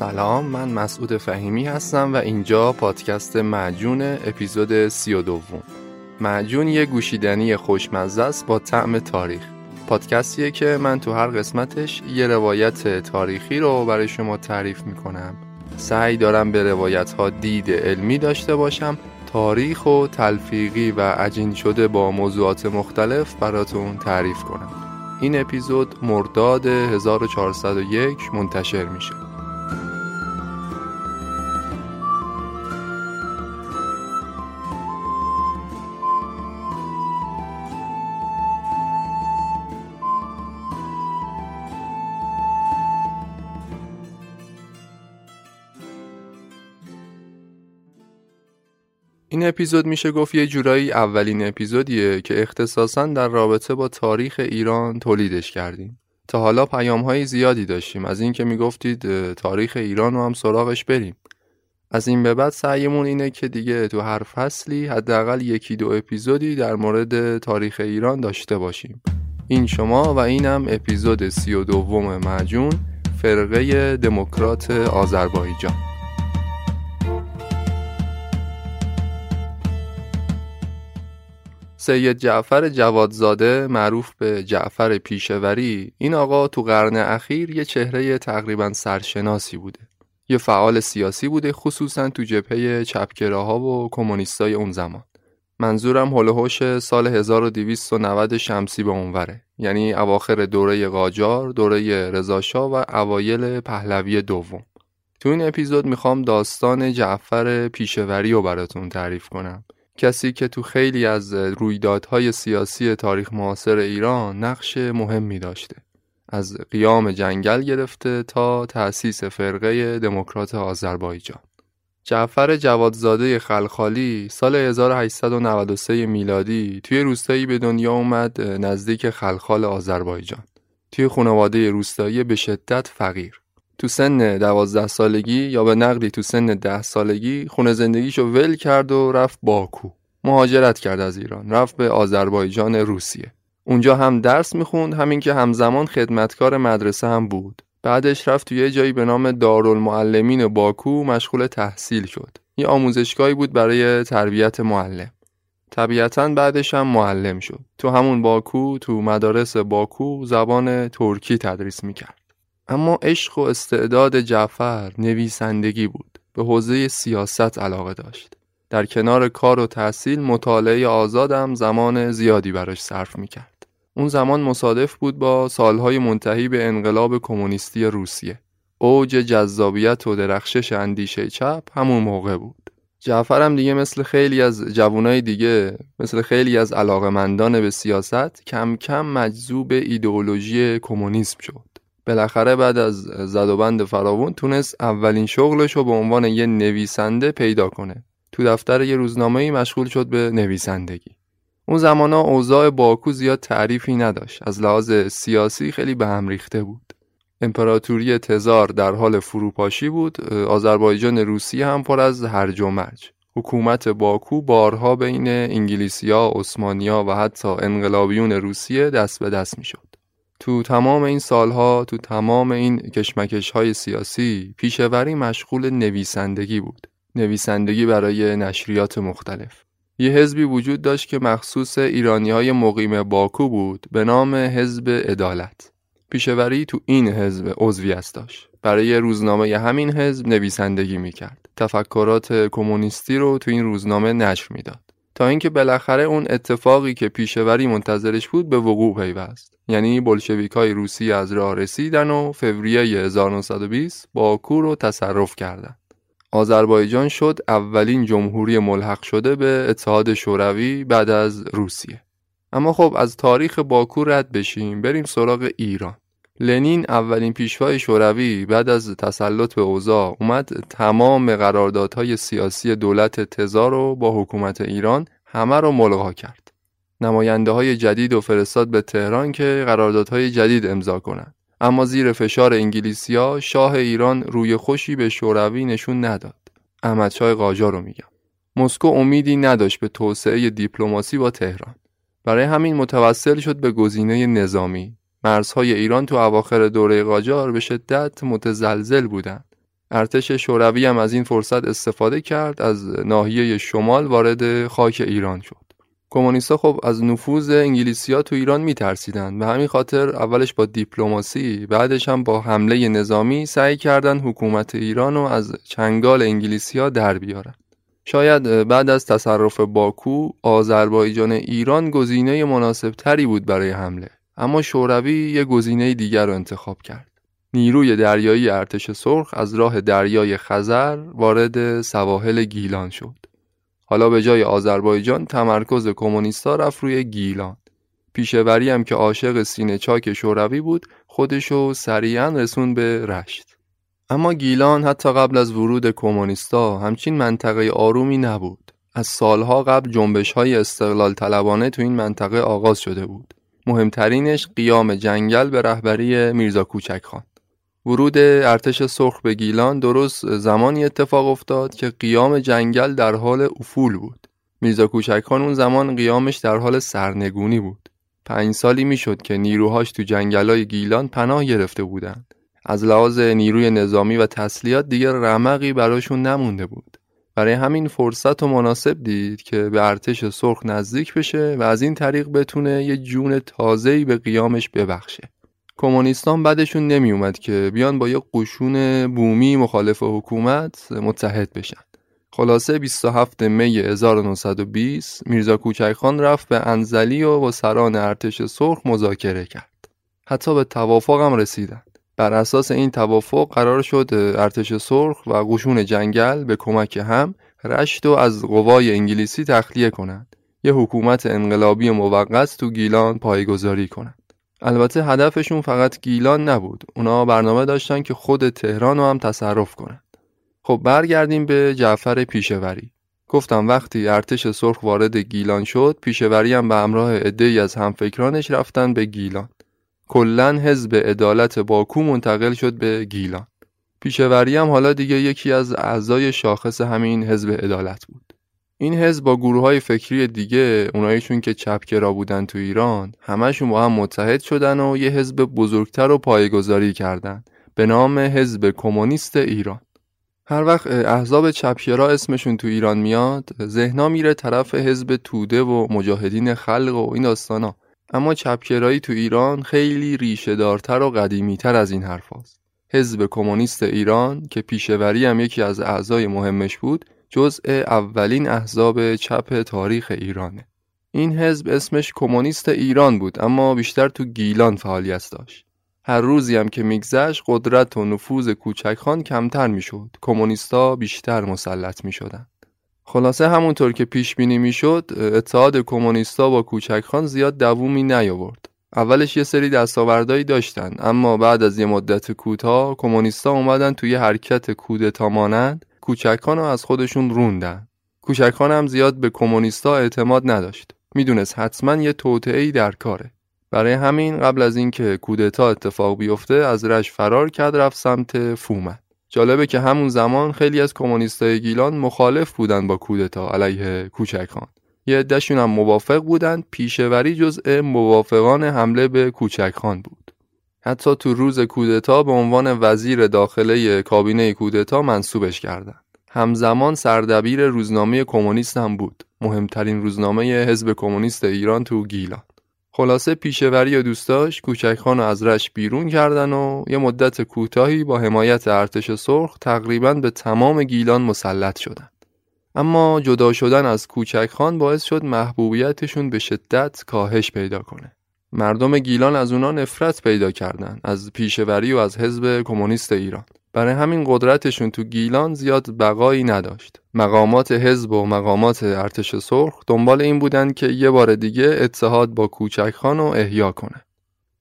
سلام من مسعود فهیمی هستم و اینجا پادکست معجون اپیزود سی و دوم. معجون یه گوشیدنی خوشمزه است با طعم تاریخ. پادکستیه که من تو هر قسمتش یه روایت تاریخی رو برای شما تعریف می‌کنم. سعی دارم به روایت ها دید علمی داشته باشم تاریخ و تلفیقی و عجین شده با موضوعات مختلف براتون تعریف کنم. این اپیزود مرداد 1401 منتشر میشه. این اپیزود میشه گفت یه جورایی اولین اپیزودیه که اختصاصا در رابطه با تاریخ ایران تولیدش کردیم. تا حالا پیام های زیادی داشتیم. از اینکه می‌گفتید تاریخ ایران رو هم سراغش بریم. از این به بعد سعیمون اینه که دیگه تو هر فصلی حداقل یکی دو اپیزودی در مورد تاریخ ایران داشته باشیم. این شما و اینم اپیزود سی و دوم معجون فرقه دموکرات آذربایجان. سید جعفر جوادزاده معروف به جعفر پیشوری این آقا تو قرن اخیر یه چهره تقریبا سرشناسی بوده. یه فعال سیاسی بوده خصوصا تو جبهه چپگراها و کمونیستای اون زمان. منظورم هلوهوش سال 1290 شمسی به اونوره. یعنی اواخر دوره قاجار، دوره رضاشاه و اوایل پهلوی دوم. تو این اپیزود می‌خوام داستان جعفر پیشوری رو براتون تعریف کنم. کسی که تو خیلی از رویدادهای سیاسی تاریخ معاصر ایران نقش مهمی داشته. از قیام جنگل گرفته تا تأسیس فرقه دموکرات آذربایجان. جعفر جوادزاده خلخالی سال 1893 میلادی توی روستایی به دنیا اومد نزدیک خلخال آذربایجان. توی خانواده روستایی به شدت فقیر. تو سن دوازده سالگی یا به نقلی تو سن ده سالگی خونه زندگیشو ول کرد و رفت باکو. مهاجرت کرد از ایران. رفت به آذربایجان روسیه. اونجا هم درس می‌خوند همین که همزمان خدمتکار مدرسه هم بود. بعدش رفت توی یه جایی به نام دارالمعلمین باکو مشغول تحصیل شد. یه آموزشگاهی بود برای تربیت معلم. طبیعتا بعدش هم معلم شد. تو همون باکو تو مدارس باکو زبان ترکی تدریس می‌کرد. اما عشق و استعداد جعفر نویسندگی بود. به حوزه سیاست علاقه داشت. در کنار کار و تحصیل مطالعه آزادم زمان زیادی براش صرف می‌کرد. اون زمان مصادف بود با سالهای منتهی به انقلاب کمونیستی روسیه. اوج جذابیت و درخشش اندیشه چپ همون موقع بود. هم دیگه مثل خیلی از جوانای دیگه مثل خیلی از علاقمندان به سیاست کم کم مجذوب ایدئولوژی کمونیسم شد. بالاخره بعد از زد و فراوون تونست اولین شغلش رو به عنوان یه نویسنده پیدا کنه. تو دفتر یه روزنامه مشغول شد به نویسندگی. اون زمانا اوضاع باکو زیاد تعریفی نداشت. از لحاظ سیاسی خیلی به هم ریخته بود. امپراتوری تزار در حال فروپاشی بود. آذربایجان روسیه هم پر از هرج و مرج. حکومت باکو بارها بین انگلیسیا، عثمانیا و حتی انقلابیون روسیه دست به دست می شد. تو تمام این سالها تو تمام این کشمکش های سیاسی پیشوری مشغول نویسندگی بود. نویسندگی برای نشریات مختلف. یه حزبی وجود داشت که مخصوص ایرانی های مقیم باکو بود به نام حزب عدالت. پیشوری تو این حزب عضویت داشت. برای روزنامه همین حزب نویسندگی می‌کرد. تفکرات کمونیستی رو تو این روزنامه نشر می‌داد. تا اینکه بالاخره اون اتفاقی که پیشوری منتظرش بود به وقوع پیوست. یعنی بلشویک های روسی از راه رسیدن و فوریه 1920 باکو رو تصرف کردند. آذربایجان شد اولین جمهوری ملحق شده به اتحاد شوروی بعد از روسیه. اما خب از تاریخ باکو رد بشیم بریم سراغ ایران. لنین اولین پیشوای شوروی بعد از تسلط به اوضاع اومد تمام قراردادهای سیاسی دولت تزار رو با حکومت ایران همه رو ملغا کرد. نماینده های جدید و فرستاد به تهران که قراردادهای جدید امضا کنند. اما زیر فشار انگلیسیا شاه ایران روی خوشی به شوروی نشون نداد. احمدشاه قاجار رو میگم. مسکو امیدی نداشت به توسعه دیپلماسی با تهران. برای همین متوسل شد به گزینه نظامی مرزهای ایران تو اواخر دوره قاجار به شدت متزلزل بودند. ارتش شوروی هم از این فرصت استفاده کرد از ناحیه شمال وارد خاک ایران شد. کمونیستا خب از نفوذ انگلیسیا تو ایران میترسیدند به همین خاطر اولش با دیپلماسی بعدش هم با حمله نظامی سعی کردن حکومت ایران رو از چنگال انگلیسیا در بیارن. شاید بعد از تصرف باکو آذربایجان ایران گزینه مناسب تری بود برای حمله اما شوروی یه گزینه دیگر رو انتخاب کرد. نیروی دریایی ارتش سرخ از راه دریای خزر وارد سواحل گیلان شد. حالا به جای آذربایجان تمرکز کمونیستا رفت روی گیلان. پیشوری هم که عاشق سینه چاک شوروی بود خودشو سریعا رسون به رشت. اما گیلان حتی قبل از ورود کمونیستا همچین منطقه آرومی نبود. از سالها قبل جنبش های استقلال طلبانه تو این منطقه آغاز شده بود. مهمترینش قیام جنگل به رهبری میرزا کوچک خان. ورود ارتش سرخ به گیلان درست زمانی اتفاق افتاد که قیام جنگل در حال افول بود. میرزا کوچک خان اون زمان قیامش در حال سرنگونی بود. پنج سالی می‌شد که نیروهاش تو جنگلای گیلان پناه گرفته بودند. از لحاظ نیروی نظامی و تسلیحات دیگر رمقی براشون نمونده بود. برای همین فرصت و مناسب دید که به ارتش سرخ نزدیک بشه و از این طریق بتونه یه جون تازه‌ای به قیامش ببخشه. کمونیستان بعدشون نمی اومد که بیان با یه قشون بومی مخالف حکومت متحد بشن. خلاصه 27 می 1920 میرزا کوچکخان رفت به انزلی و با سران ارتش سرخ مذاکره کرد. حتی به توافق هم رسیدن. بر اساس این توافق قرار شد ارتش سرخ و قشون جنگل به کمک هم رشت و از قوای انگلیسی تخلیه کنند. یه حکومت انقلابی موقت تو گیلان پایگذاری کنند. البته هدفشون فقط گیلان نبود. اونا برنامه داشتن که خود تهران رو هم تصرف کنند. خب برگردیم به جعفر پیشوری گفتم وقتی ارتش سرخ وارد گیلان شد پیشوری هم به همراه عده‌ای از همفکرانش رفتن به گیلان. کلا حزب عدالت باکو منتقل شد به گیلان. پیشوری هم حالا دیگه یکی از اعضای شاخص همین حزب عدالت بود. این حزب با گروه های فکری دیگه اوناییشون که چپگرا بودن تو ایران همشون با هم متحد شدن و یه حزب بزرگتر و پایگذاری کردن به نام حزب کمونیست ایران. هر وقت احزاب چپگرا اسمشون تو ایران میاد ذهنا میره طرف حزب توده و مجاهدین خلق و این داستانا. اما چپگرایی تو ایران خیلی ریشه دارتر و قدیمیتر از این حرف هست. حزب کمونیست ایران که پیشوری هم یکی از اعضای مهمش بود جزء اولین احزاب چپ تاریخ ایرانه. این حزب اسمش کمونیست ایران بود اما بیشتر تو گیلان فعالیت داشت. هر روزی هم که میگذشت قدرت و نفوذ کوچکخان کمتر می‌شد. کمونیستا بیشتر مسلط می‌شدن. خلاصه همونطور که پیش بینی می‌شد اتحاد کمونیستا با کوچکخان زیاد دوومی نیاورد. اولش یه سری دستاوردهایی داشتن اما بعد از یه مدت کوتاه کمونیستا اومدن توی حرکت کودتا مانند کوچکان رو از خودشون روندن. کوچکان هم زیاد به کمونیستا اعتماد نداشت. می‌دونست حتما یه توطئه‌ای در کاره. برای همین قبل از اینکه کودتا اتفاق بیفته از رش فرار کرد رفت سمت فومن. جالبه که همون زمان خیلی از کمونیستای گیلان مخالف بودن با کودتا علیه کوچکان. یه عدهشون هم موافق بودن پیشوری جزء موافقان حمله به کوچکخان بود. حتی تو روز کودتا به عنوان وزیر داخله کابینه کودتا منصوبش کردند همزمان سردبیر روزنامه کمونیست هم بود. مهمترین روزنامه حزب کمونیست ایران تو گیلان. خلاصه پیشوری و دوستاش کوچکخان رو از رش بیرون کردن و یه مدت کوتاهی با حمایت ارتش سرخ تقریبا به تمام گیلان مسلط شدن اما جدا شدن از کوچکخان باعث شد محبوبیتشون به شدت کاهش پیدا کنه. مردم گیلان از اونا نفرت پیدا کردن از پیشوری و از حزب کمونیست ایران. برای همین قدرتشون تو گیلان زیاد بقایی نداشت. مقامات حزب و مقامات ارتش سرخ دنبال این بودن که یه بار دیگه اتحاد با کوچکخان رو احیا کنه.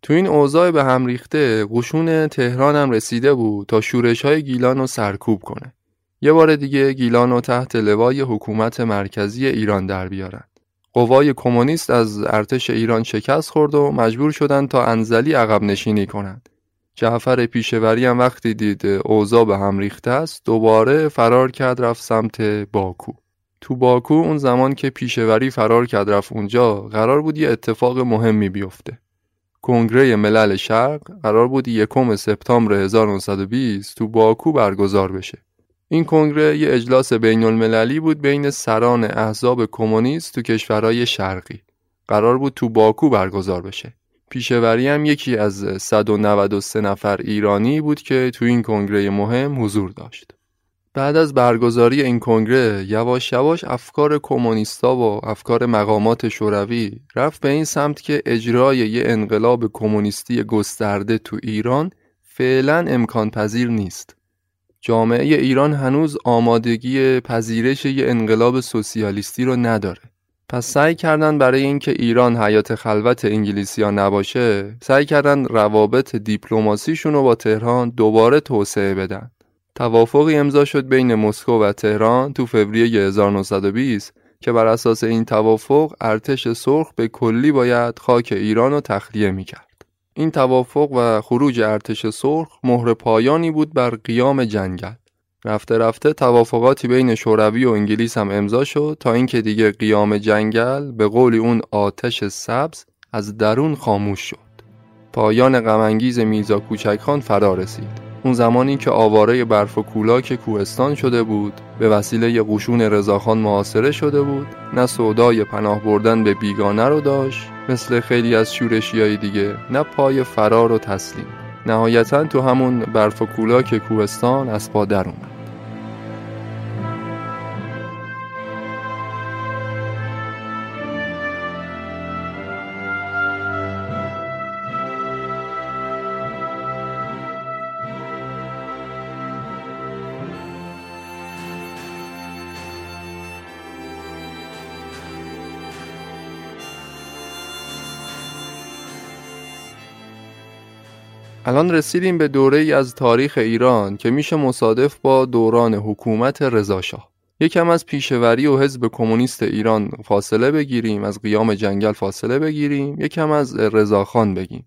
تو این اوضاع به هم ریخته قشون تهران هم رسیده بود تا شورش های گیلان رو سرکوب کنه. یه بار دیگه گیلان رو تحت لوای حکومت مرکزی ایران در بیارن. قوای کمونیست از ارتش ایران شکست خورد و مجبور شدن تا انزلی عقب نشینی کنند. جعفر پیشوری هم وقتی دید اوضاع به هم ریخته است دوباره فرار کرد رفت سمت باکو. تو باکو اون زمان که پیشوری فرار کرد رفت اونجا قرار بود یه اتفاق مهمی بیفته. کنگره ملل شرق قرار بود یکم سپتامبر 1920 تو باکو برگزار بشه. این کنگره یه اجلاس بین المللی بود بین سران احزاب کمونیست تو کشورهای شرقی. قرار بود تو باکو برگزار بشه. پیشوری هم یکی از 193 نفر ایرانی بود که تو این کنگره مهم حضور داشت. بعد از برگزاری این کنگره یواش یواش افکار کمونیستا و افکار مقامات شوروی رفت به این سمت که اجرای یه انقلاب کمونیستی گسترده تو ایران فعلا امکان پذیر نیست. جامعه ایران هنوز آمادگی پذیرش یه انقلاب سوسیالیستی رو نداره. پس سعی کردن برای اینکه ایران حیات خلوت انگلیسیا نباشه سعی کردن روابط دیپلماسیشون رو با تهران دوباره توسعه بدن. توافقی امضا شد بین مسکو و تهران تو فوریه 1920 که بر اساس این توافق ارتش سرخ به کلی باید خاک ایران رو تخلیه می‌کرد. این توافق و خروج ارتش سرخ مهر پایانی بود بر قیام جنگل. رفته رفته توافقاتی بین شوروی و انگلیس هم امضا شد تا اینکه دیگه قیام جنگل به قولی اون آتش سبز از درون خاموش شد. پایان غمانگیز میزا کوچکخان فرا رسید. اون زمانی که آواره برف و کولاک کوهستان شده بود به وسیله قشون رضاخان محاصره شده بود نه سودای پناه بردن به بیگانه رو داشت مثل خیلی از شورشی دیگه نه پای فرار و تسلیم. نهایتا تو همون برف و کولاک کوهستان از پا در الان رسیدیم به دوره ای از تاریخ ایران که میشه مصادف با دوران حکومت رضاشاه. یکم از پیشوری و حزب کمونیست ایران فاصله بگیریم از قیام جنگل فاصله بگیریم یکم از رضاخان بگیم.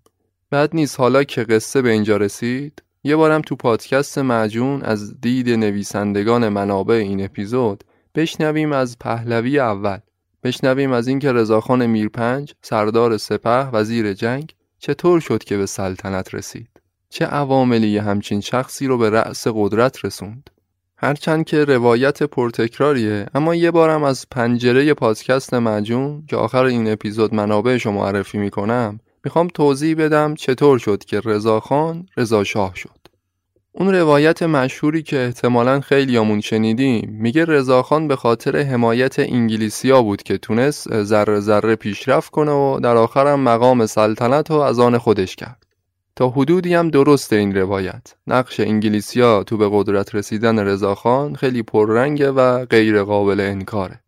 بعد نیست حالا که قصه به اینجا رسید یه بارم تو پادکست معجون از دید نویسندگان منابع این اپیزود بشنویم از پهلوی اول. بشنویم از اینکه رضاخان میرپنج سردار سپه وزیر جنگ چطور شد که به سلطنت رسید؟ چه عواملی همچین شخصی رو به رأس قدرت رسوند؟ هرچند که روایت پرتکراریه اما یه بارم از پنجره پادکست مجون که آخر این اپیزود منابعش معرفی می‌کنم می‌خوام توضیح بدم چطور شد که رضاخان رضا شاه شد. اون روایت مشهوری که احتمالا خیلیامون شنیدیم میگه رضاخان به خاطر حمایت انگلیسیا بود که تونست ذره ذره پیشرفت کنه و در آخرم مقام سلطنت رو از آن خودش کرد. تا حدودی هم درست این روایت نقش انگلیسیا تو به قدرت رسیدن رضاخان خیلی پررنگه و غیر قابل انکاره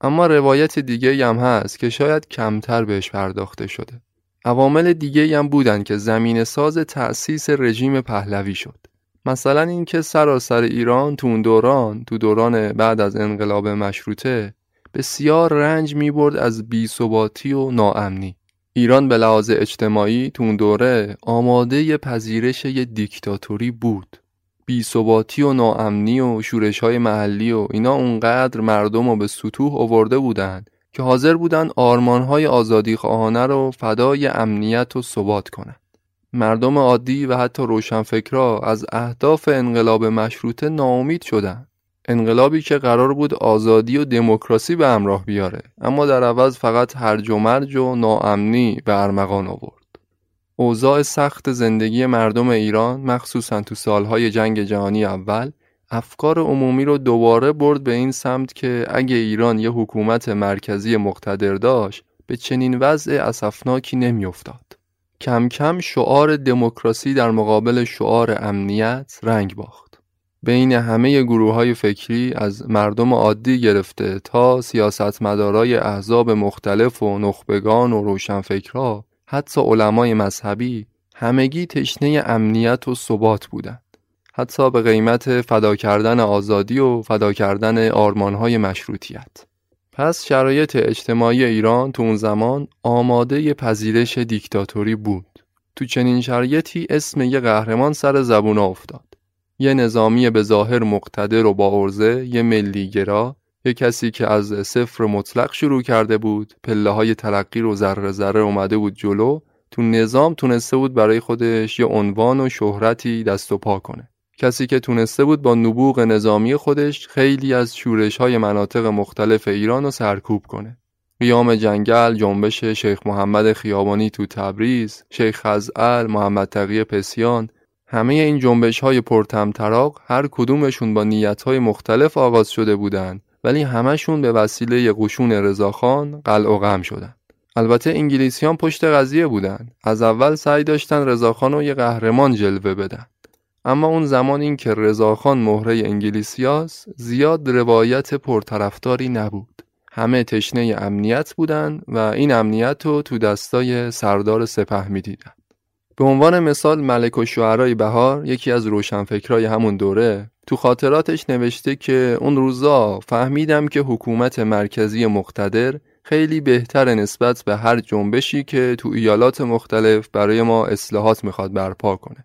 اما روایت دیگه هم هست که شاید کمتر بهش پرداخته شده عوامل دیگه هم بودن که زمین ساز تأسیس رژیم پهلوی شد. مثلا اینکه سراسر ایران تو اون دوران تو دوران بعد از انقلاب مشروطه بسیار رنج می برد از بیثباتی و ناامنی. ایران به لحاظ اجتماعی تو اون دوره آماده پذیرش یه دیکتاتوری بود. بیثباتی و ناامنی و شورش های محلی و اینا اونقدر مردم رو به سطوح آورده بودند که حاضر بودن آرمان های آزادی خواهانه رو فدای امنیت و ثبات کنند. مردم عادی و حتی روشنفکرا از اهداف انقلاب مشروطه ناامید شدند. انقلابی که قرار بود آزادی و دموکراسی به همراه بیاره اما در عوض فقط هرج و مرج و ناامنی به ارمغان آورد. اوضاع سخت زندگی مردم ایران مخصوصا تو سالهای جنگ جهانی اول افکار عمومی رو دوباره برد به این سمت که اگه ایران یه حکومت مرکزی مقتدر داشت به چنین وضع اسفناکی نمیافتاد. کم کم شعار دموکراسی در مقابل شعار امنیت رنگ باخت. بین همه گروه های فکری از مردم عادی گرفته تا سیاستمدارای احزاب مختلف و نخبگان و روشنفکرها حتی علمای مذهبی همگی تشنه امنیت و ثبات بودند. حتی به قیمت فدا کردن آزادی و فدا کردن آرمانهای مشروطیت. پس شرایط اجتماعی ایران تو اون زمان آماده پذیرش دیکتاتوری بود. تو چنین شرایطی اسم یه قهرمان سر زبون افتاد. یه نظامی به ظاهر مقتدر و با ارزه، یه ملیگرا، یه کسی که از صفر مطلق شروع کرده بود، پله های تلقی رو ذره ذره اومده بود جلو، تو نظام تونسته بود برای خودش یه عنوان و شهرتی دست و پا کنه. کسی که تونسته بود با نبوغ نظامی خودش خیلی از شورش های مناطق مختلف ایران رو سرکوب کنه. قیام جنگل، جنبش شیخ محمد خیابانی تو تبریز، شیخ خزعل، محمد تقی پسیان، همه این جنبش های پرتمطراق هر کدومشون با نیت های مختلف آغاز شده بودند ولی همشون به وسیله قشون رضاخان قلع و غم شدن. البته انگلیسیان پشت قضیه بودن. از اول سعی داشتن رضاخان رو یه قهرمان جلوه بدن. اما اون زمان این که رضاخان مهره انگلیسیاس زیاد روایت پرطرفداری نبود. همه تشنه امنیت بودن و این امنیت رو تو دستای سردار سپه می‌دیدن. به عنوان مثال ملک و شعرهای بهار یکی از روشنفکرای همون دوره تو خاطراتش نوشته که اون روزا فهمیدم که حکومت مرکزی مقتدر خیلی بهتر نسبت به هر جنبشی که تو ایالات مختلف برای ما اصلاحات می‌خواد برپا کنه.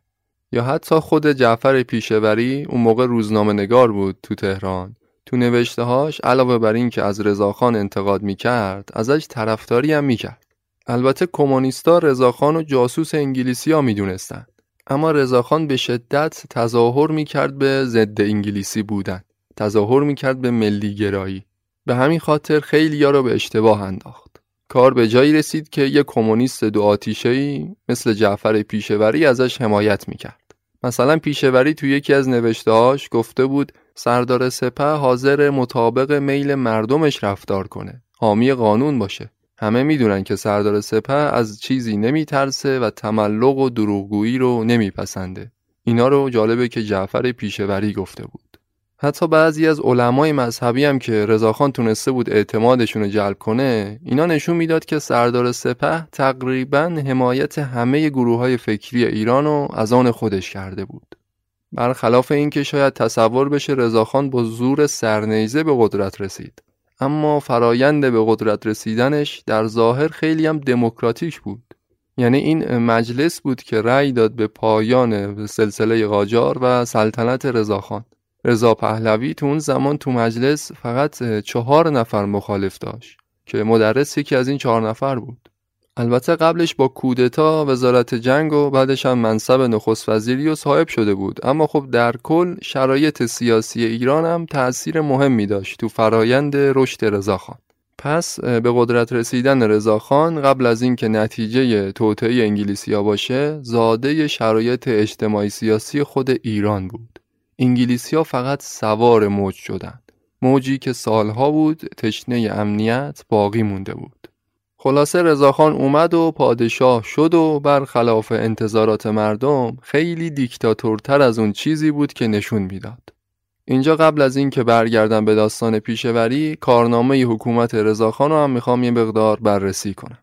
یا حتی خود جعفر پیشوری اون موقع روزنامه نگار بود تو تهران تو نوشته هاش علاوه بر این که از رضاخان انتقاد می‌کرد ازش طرفداری هم می‌کرد البته کمونیستا رضاخان و جاسوس انگلیسی ها می‌دونستن. اما رضاخان به شدت تظاهر می‌کرد به ضد انگلیسی بودن. تظاهر می‌کرد به ملی گرایی به همین خاطر خیلی ها رو به اشتباه انداخت. کار به جایی رسید که یک کمونیست دو آتیشه‌ای مثل جعفر پیشوری ازش حمایت می‌کرد. مثلا پیشوری تو یکی از نوشتهاش گفته بود سردار سپه حاضر مطابق میل مردمش رفتار کنه. حامی قانون باشه. همه می‌دونن که سردار سپه از چیزی نمیترسه و تملق و دروغگویی رو نمیپسنده. اینا رو جالبه که جعفر پیشوری گفته بود. حتی بعضی از علمای مذهبی هم که رضاخان تونسته بود اعتمادشون رو جلب کنه اینا نشون می‌داد که سردار سپه تقریبا حمایت همه گروه های فکری ایران رو از آن خودش کرده بود. برخلاف اینکه شاید تصور بشه رضاخان با زور سرنیزه به قدرت رسید. اما فرایند به قدرت رسیدنش در ظاهر خیلی هم دموکراتیک بود. یعنی این مجلس بود که رأی داد به پایان سلسله قاجار و سلطنت رضاخان رضا پهلوی تو اون زمان تو مجلس فقط چهار نفر مخالف داشت که مدرس یکی از این چهار نفر بود. البته قبلش با کودتا وزارت جنگ و بعدش هم منصب نخست وزیری و صاحب شده بود اما خب در کل شرایط سیاسی ایران هم تأثیر مهمی داشت تو فرایند رشد رضاخان پس به قدرت رسیدن رضاخان قبل از اینکه نتیجه توطئه انگلیسیا باشه زاده شرایط اجتماعی سیاسی خود ایران بود انگلیسی ها فقط سوار موج شدند. موجی که سالها بود تشنه امنیت باقی مونده بود. خلاصه رضاخان اومد و پادشاه شد و برخلاف انتظارات مردم خیلی دیکتاتورتر از اون چیزی بود که نشون می‌داد. اینجا قبل از این که برگردم به داستان پیشوری کارنامه حکومت رضاخان رو هم می‌خوام یه مقدار بررسی کنم.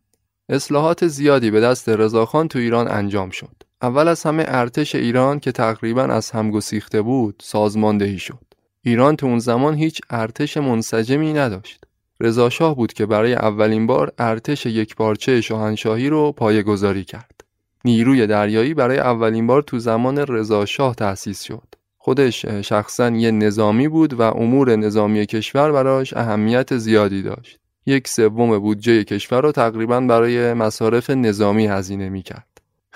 اصلاحات زیادی به دست رضاخان تو ایران انجام شد. اول از همه ارتش ایران که تقریبا از هم گسیخته بود سازماندهی شد. ایران تو اون زمان هیچ ارتش منسجمی نداشت. رضا شاه بود که برای اولین بار ارتش یکپارچه شاهنشاهی رو پایه‌گذاری کرد. نیروی دریایی برای اولین بار تو زمان رضا شاه تأسیس شد. خودش شخصا یه نظامی بود و امور نظامی کشور براش اهمیت زیادی داشت. یک سوم بودجه کشور رو تقریبا برای مصارف نظامی هزینه می کرد.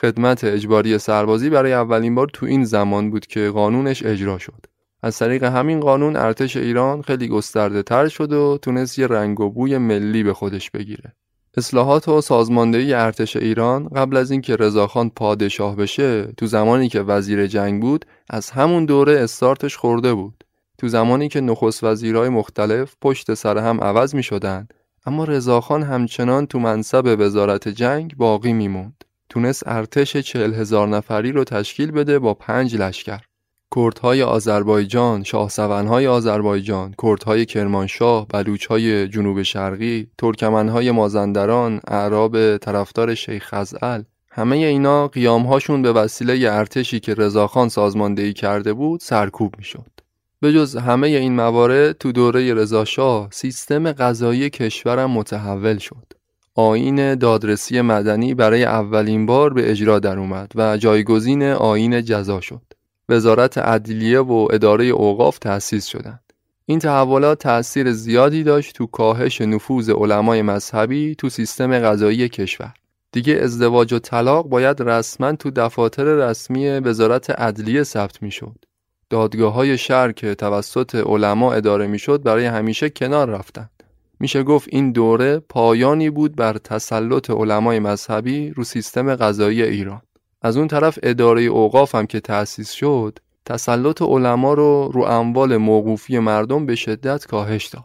خدمت اجباری سربازی برای اولین بار تو این زمان بود که قانونش اجرا شد. از طریق همین قانون ارتش ایران خیلی گسترده تر شد و تونست یه رنگ و بوی ملی به خودش بگیره. اصلاحات و سازماندهی ارتش ایران قبل از اینکه رضاخان پادشاه بشه تو زمانی که وزیر جنگ بود از همون دوره استارتش خورده بود. تو زمانی که نخست وزیرهای مختلف پشت سر هم عوض می شدن اما رضاخان همچنان تو منصب وزارت جنگ باقی میموند. تونست ارتش چهل هزار نفری رو تشکیل بده با پنج لشکر. کردهای آذربایجان، شاهسوانهای آذربایجان، کردهای کرمانشاه، بلوچهای جنوب شرقی، ترکمنهای مازندران، اعراب طرفدار شیخ خزعل همه اینا قیامهاشون به وسیله ارتشی که رضاخان سازماندهی کرده بود سرکوب می‌شد. به جز همه این موارد تو دوره رضاشاه سیستم قضایی کشورم متحول شد. آین دادرسی مدنی برای اولین بار به اجرا در اومد و جایگزین آین جزا شد. وزارت عدلیه و اداره اوقاف تأسیس شدند. این تحولات تأثیر زیادی داشت تو کاهش نفوذ علمای مذهبی تو سیستم قضایی کشور. دیگه ازدواج و طلاق باید رسما تو دفاتر رسمی وزارت عدلیه ثبت می‌شد. دادگاه های شهر که توسط علما اداره می‌شد برای همیشه کنار رفتند. میشه گفت این دوره پایانی بود بر تسلط علمای مذهبی رو سیستم قضایی ایران. از اون طرف اداره اوقاف هم که تأسیس شد تسلط علما رو رو اموال موقوفی مردم به شدت کاهش داد.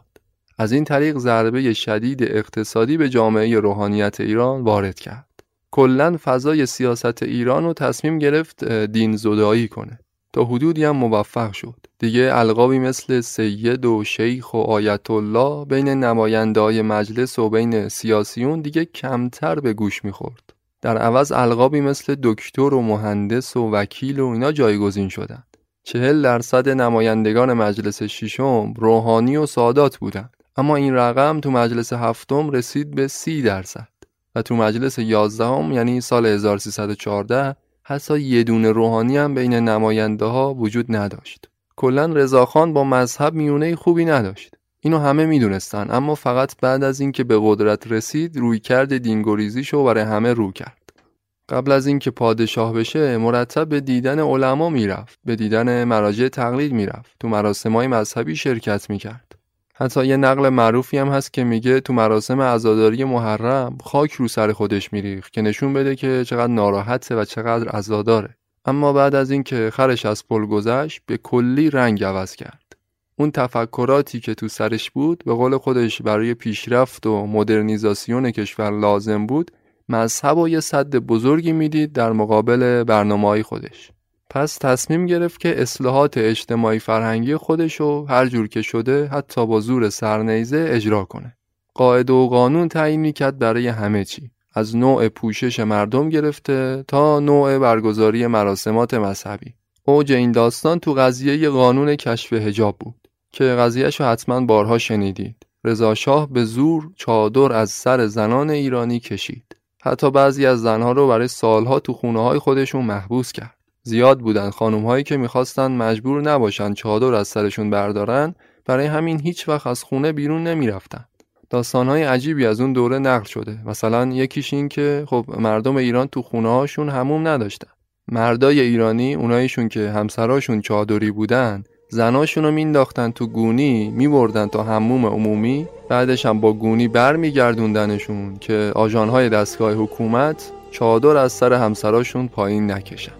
از این طریق ضربه شدید اقتصادی به جامعه روحانیت ایران وارد کرد. کلا فضای سیاست ایران رو تصمیم گرفت دین زدایی کنه. تا حدودی هم موفق شد. دیگه القابی مثل سید و شیخ و آیت الله بین نماینده مجلس و بین سیاسیون دیگه کمتر به گوش می‌خورد. در عوض القابی مثل دکتر و مهندس و وکیل و اینا جایگزین شدند. چهل درصد نمایندگان مجلس ششم روحانی و سادات بودند. اما این رقم تو مجلس هفتم رسید به سی درصد و تو مجلس یازدهم یعنی سال 1314 حتی یه دونه روحانی هم بین نماینده ها وجود نداشت. کلا رضاخان با مذهب میونه خوبی نداشت. اینو همه می‌دونستن اما فقط بعد از اینکه به قدرت رسید روی کرد دینگوریزیشو برای همه رو کرد. قبل از اینکه پادشاه بشه مرتب به دیدن علما می‌رفت به دیدن مراجع تقلید می‌رفت. تو مراسمهای مذهبی شرکت می‌کرد. حتی یه نقل معروفی هم هست که میگه تو مراسم عزاداری محرم خاک رو سر خودش میریخت که نشون بده که چقدر ناراحته و چقدر عزاداره. اما بعد از اینکه خرش از پل گذشت به کلی رنگ عوض کرد. اون تفکراتی که تو سرش بود به قول خودش برای پیشرفت و مدرنیزاسیون کشور لازم بود مذهب و یه صد بزرگی می‌دید در مقابل برنامه خودش پس تصمیم گرفت که اصلاحات اجتماعی فرهنگی خودش رو هر جور که شده حتی با زور سرنیزه اجرا کنه. قاعده و قانون تعیین می‌کرد برای همه چی. از نوع پوشش مردم گرفته تا نوع برگزاری مراسمات مذهبی. اوج این داستان تو قضیه قانون کشف هجاب بود که قضیهش حتما بارها شنیدید. رضا شاه به زور چادر از سر زنان ایرانی کشید. حتی بعضی از زنها رو برای سالها تو خونه های خودشون محبوس کرد. زیاد بودن خانم هایی که می‌خواستن مجبور نباشن چادر از سرشون بردارن برای همین هیچ وقت از خونه بیرون نمی‌رفتن داستان های عجیبی از اون دوره نقل شده مثلا یکیش این که خب مردم ایران تو خونه هاشون هموم نداشتن مردای ایرانی اونایشون که همسراشون چادری بودن زناشون رو مینداختن تو گونی میبردن تا هموم عمومی بعدش هم با گونی برمیگردوندنشون که آژانهای دستگاه حکومت چادر از سر همسراشون پایین نکشن.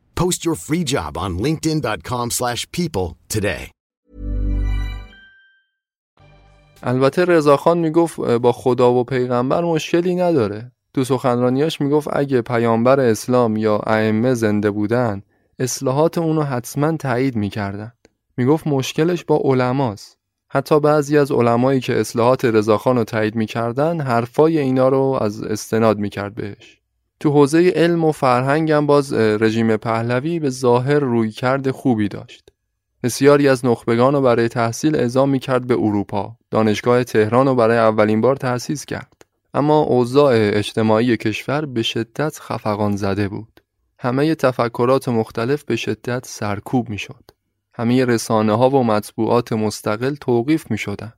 Post your free job on linkedin.com/people slash people today. البته رضاخان می‌گفت با خدا و پیغمبر مشکلی نداره. تو سخنرانیاش می‌گفت اگه پیامبر اسلام یا ائمه زنده بودن اصلاحات اونو حتما تایید می‌کردن. می‌گفت مشکلش با علماست. حتی بعضی از علمایی که اصلاحات رضاخان رو تایید می‌کردن حرفای اینا رو از استناد می‌کرد بهش. تو حوزه علم و فرهنگ هم باز رژیم پهلوی به ظاهر رویکرد خوبی داشت. بسیاری از نخبگان رو برای تحصیل اعزام می‌کرد به اروپا. دانشگاه تهران رو برای اولین بار تأسیس کرد. اما اوضاع اجتماعی کشور به شدت خفقان زده بود. همه تفکرات مختلف به شدت سرکوب می‌شد. همه رسانه ها و مطبوعات مستقل توقیف می شدن.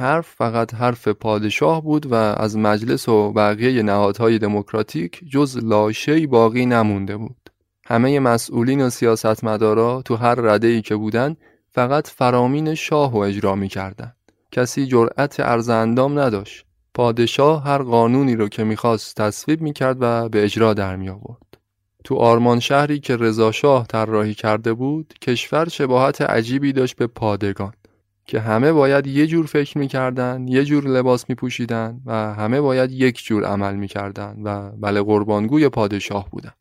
حرف فقط حرف پادشاه بود و از مجلس و بقیه نهادهای دموکراتیک جز لاشهی باقی نمونده بود. همه مسئولین و سیاستمدارا تو هر رده ای که بودن فقط فرامین شاه و اجرا می کردن. کسی جرأت عرض اندام نداشت. پادشاه هر قانونی رو که می‌خواست تصویب می‌کرد و به اجرا در می آورد. تو آرمان شهری که رضاشاه طراحی کرده بود کشور شباهت عجیبی داشت به پادگان که همه باید یه جور فکر می‌کردن یه جور لباس میپوشیدن و همه باید یک جور عمل می‌کردن و بله قربانگوی پادشاه بودن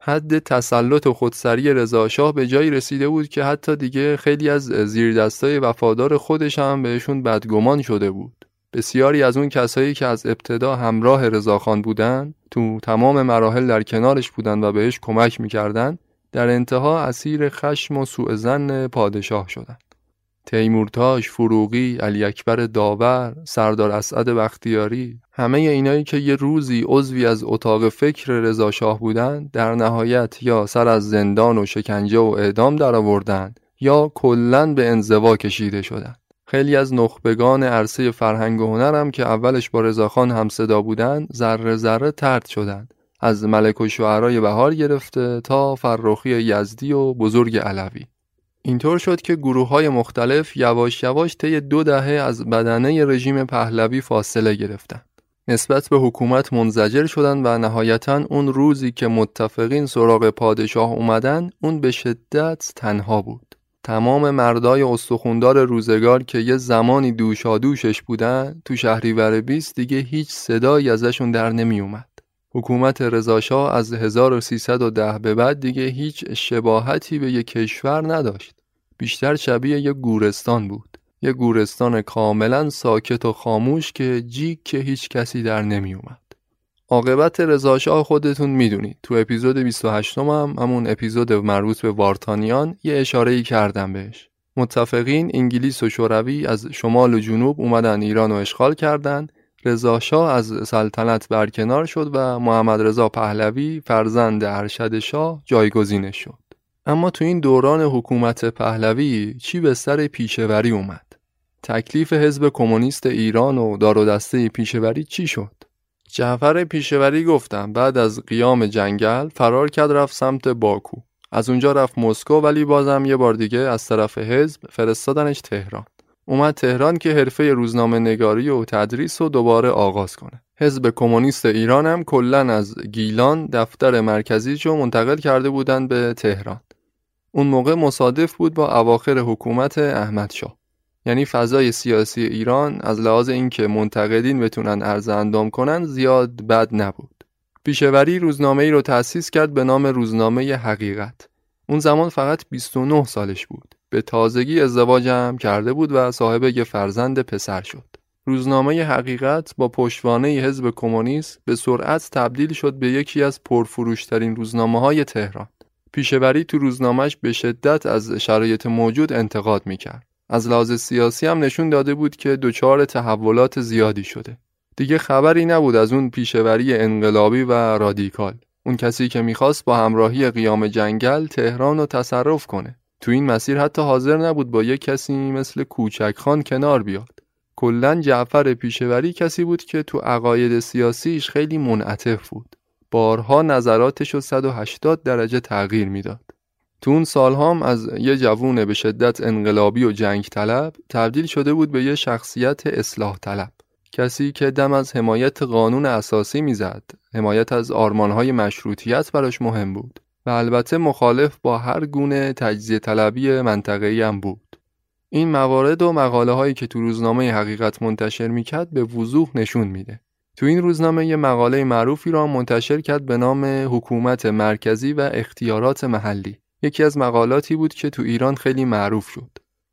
حد تسلط و خودسری رضاشاه به جایی رسیده بود که حتی دیگه خیلی از زیردستای وفادار خودش هم بهشون بدگمان شده بود. بسیاری از اون کسایی که از ابتدا همراه رضاخان بودن تو تمام مراحل در کنارش بودن و بهش کمک می‌کردن در انتها اسیر خشم و سوء زن پادشاه شدن. تیمورتاش، فروغی، علی اکبر داور، سردار اسعد بختیاری همه اینایی که یه روزی عضوی از اتاق فکر رضا شاه بودن در نهایت یا سر از زندان و شکنجه و اعدام درآوردن یا کلا به انزوا کشیده شدند. خیلی از نخبگان عرصه فرهنگ و هنر هم که اولش با رضاخان هم صدا بودن ذره ذره ترد شدند از ملک و شعرای بهار گرفته تا فرخی یزدی و بزرگ علوی اینطور شد که گروه های مختلف یواش یواش طی دو دهه از بدنه رژیم پهلوی فاصله گرفتند. نسبت به حکومت منزجر شدن و نهایتا اون روزی که متفقین سراغ پادشاه اومدن اون به شدت تنها بود. تمام مردای استخوندار روزگار که یه زمانی دوشادوشش بودن تو شهریور 20 دیگه هیچ صدایی ازشون در نمی اومد. حکومت رضاشاه از 1310 به بعد دیگه هیچ شباهتی به یک کشور نداشت. بیشتر شبیه یه گورستان بود. یه گورستان کاملا ساکت و خاموش که جیک که هیچ کسی در نمی اومد. عاقبت رضاشاه خودتون می‌دونید تو اپیزود 28 هم همون اپیزود مربوط به وارتانیان یه اشاره ای کردم بهش متفقین انگلیس و شوروی از شمال و جنوب اومدن ایران و اشغال کردند. رضاشاه از سلطنت برکنار شد و محمد رضا پهلوی فرزند ارشد شاه جایگزینش شد اما تو این دوران حکومت پهلوی چی به سر پیشوری اومد؟ تکلیف حزب کمونیست ایران و دار و دسته پیشوری چی شد؟ جعفر پیشوری گفتم بعد از قیام جنگل فرار کرد رفت سمت باکو. از اونجا رفت مسکو ولی بازم یه بار دیگه از طرف حزب فرستادنش تهران. اومد تهران که حرفه روزنامه نگاری و تدریس رو دوباره آغاز کنه. حزب کمونیست ایران هم کلا از گیلان دفتر مرکزیشو منتقل کرده بودن به تهران. اون موقع مصادف بود با اواخر حکومت احمد شاه یعنی فضای سیاسی ایران از لحاظ اینکه منتقدین بتونن عرض اندام کنن زیاد بد نبود. پیشوری روزنامه ای رو تأسیس کرد به نام روزنامه حقیقت. اون زمان فقط 29 سالش بود. به تازگی ازدواجم کرده بود و صاحب یه فرزند پسر شد. روزنامه حقیقت با پشتوانه حزب کمونیست به سرعت تبدیل شد به یکی از پرفروشترین روزنامه های تهران. پیشوری تو روزنامهش به شدت از شرایط موجود انتقاد می‌کرد. از لحاظ سیاسی هم نشون داده بود که دچار تحولات زیادی شده. دیگه خبری نبود از اون پیشوری انقلابی و رادیکال. اون کسی که می‌خواست با همراهی قیام جنگل تهران رو تصرف کنه. تو این مسیر حتی حاضر نبود با یک کسی مثل کوچک خان کنار بیاد. کلا جعفر پیشوری کسی بود که تو عقاید سیاسیش خیلی منعطف بود. بارها نظراتش رو 180 درجه تغییر می‌داد. تو اون سالهام از یه جوون به شدت انقلابی و جنگ طلب تبدیل شده بود به یه شخصیت اصلاح طلب. کسی که دم از حمایت قانون اساسی می‌زد، حمایت از آرمانهای مشروطیت براش مهم بود و البته مخالف با هر گونه تجزیه طلبی منطقه‌ای هم بود. این موارد و مقاله هایی که تو روزنامه حقیقت منتشر می‌کرد به وضوح نشون میده. تو این روزنامه یه مقاله معروفی را منتشر کرد به نام حکومت مرکزی و اختیارات محلی. یکی از مقالاتی بود که تو ایران خیلی معروف شد.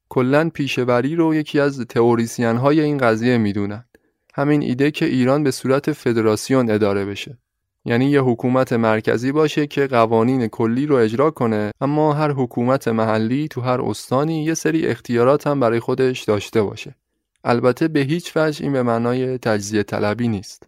کلا پیشوری رو یکی از تئوریسین های این قضیه می‌دونن. همین ایده که ایران به صورت فدراسیون اداره بشه. یعنی یه حکومت مرکزی باشه که قوانین کلی رو اجرا کنه اما هر حکومت محلی تو هر استانی یه سری اختیارات هم برای خودش داشته باشه. البته به هیچ وجه این به معنای تجزیه طلبی نیست.